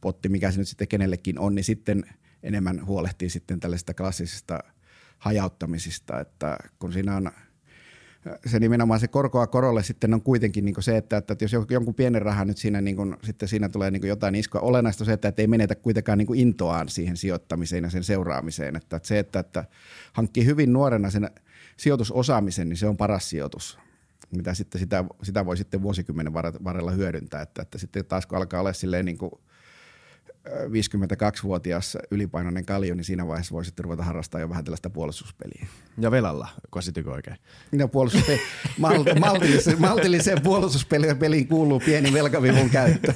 potti, mikä se nyt sitten kenellekin on, niin sitten enemmän huolehtii sitten tällaisista klassisista hajauttamisista, että kun siinä on se nimenomaan se korkoa korolle sitten on kuitenkin niin se, että, että jos jonkun pienen rahan nyt siinä, niin kuin, sitten siinä tulee niin jotain iskua. Olennaista on se, että, ei menetä kuitenkaan niin intoaan siihen sijoittamiseen ja sen seuraamiseen. Että, että se, että, että hankkii hyvin nuorena sen sijoitusosaamisen, niin se on paras sijoitus mitä sitten sitä, sitä voi sitten vuosikymmenen varrella hyödyntää, että, että sitten taas kun alkaa olla silleen niin kuin 52-vuotias ylipainoinen kalju, niin siinä vaiheessa voi sitten ruveta harrastaa jo vähän tällaista puolustuspeliä. Ja velalla, käsitykö oikein? No puolustuspe- mal- maltilliseen, maltilliseen puolustuspeliin kuuluu pieni velkavivun käyttö.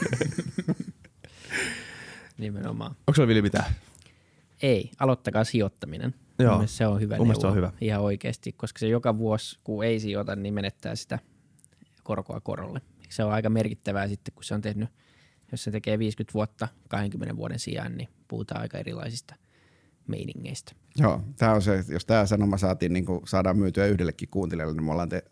Nimenomaan. Onko sulla Vili mitään? Ei, aloittakaa sijoittaminen. Joo. se on hyvä neuvo, on hyvä. ihan oikeasti, koska se joka vuosi, kun ei sijoita, niin menettää sitä korkoa korolle. Se on aika merkittävää sitten, kun se on tehnyt, jos se tekee 50 vuotta 20 vuoden sijaan, niin puhutaan aika erilaisista meiningeistä. Joo, tämä on se, jos tämä sanoma saatiin, niin kuin saadaan myytyä yhdellekin kuuntelijalle, niin me ollaan te,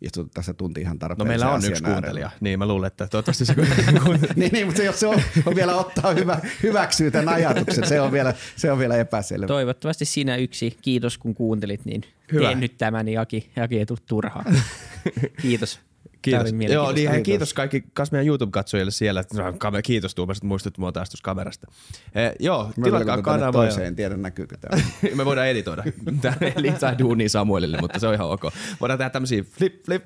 istuttu tässä tunti ihan tarpeeksi. No meillä on yksi äärellä. kuuntelija, niin mä luulen, että toivottavasti se niin, niin, mutta se, jos se on, on vielä ottaa hyvä, hyväksyy tämän ajatuksen, se on vielä, se on vielä epäselvä. Toivottavasti sinä yksi, kiitos kun kuuntelit, niin Hyvä. teen nyt tämän, niin Aki, Aki ei tule turhaa. kiitos. Tämä Kiitos. Joo, niin hei, Kiitos. kiitos kaikki kas meidän YouTube-katsojille siellä. Kiitos Tuomas, että muistut mua taas tuossa kamerasta. Eh, joo, Mä tilatkaa kanavaa. ja- toiseen, en tiedä näkyykö tämä. Me voidaan editoida. Tämä ei lisää duunia Samuelille, mutta se on ihan ok. Voidaan tehdä tämmöisiä flip, flip.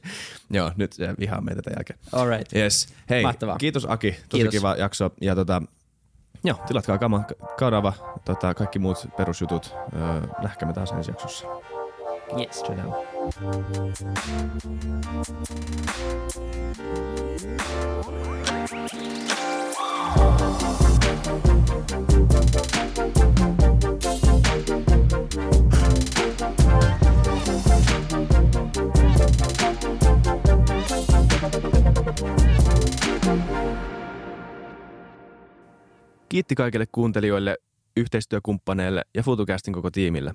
Joo, nyt se vihaa meitä tämän jälkeen. All right. Yes. Hei, Mahtavaa. kiitos Aki. Tosi Kiitos. kiva jakso. Ja tota, joo, tilatkaa kama, kanava, tota, kaikki muut perusjutut. Öö, nähkäämme taas ensi jaksossa. Yes. Ciao. Kiitti kaikille kuuntelijoille, yhteistyökumppaneille ja FutuCastin koko tiimille.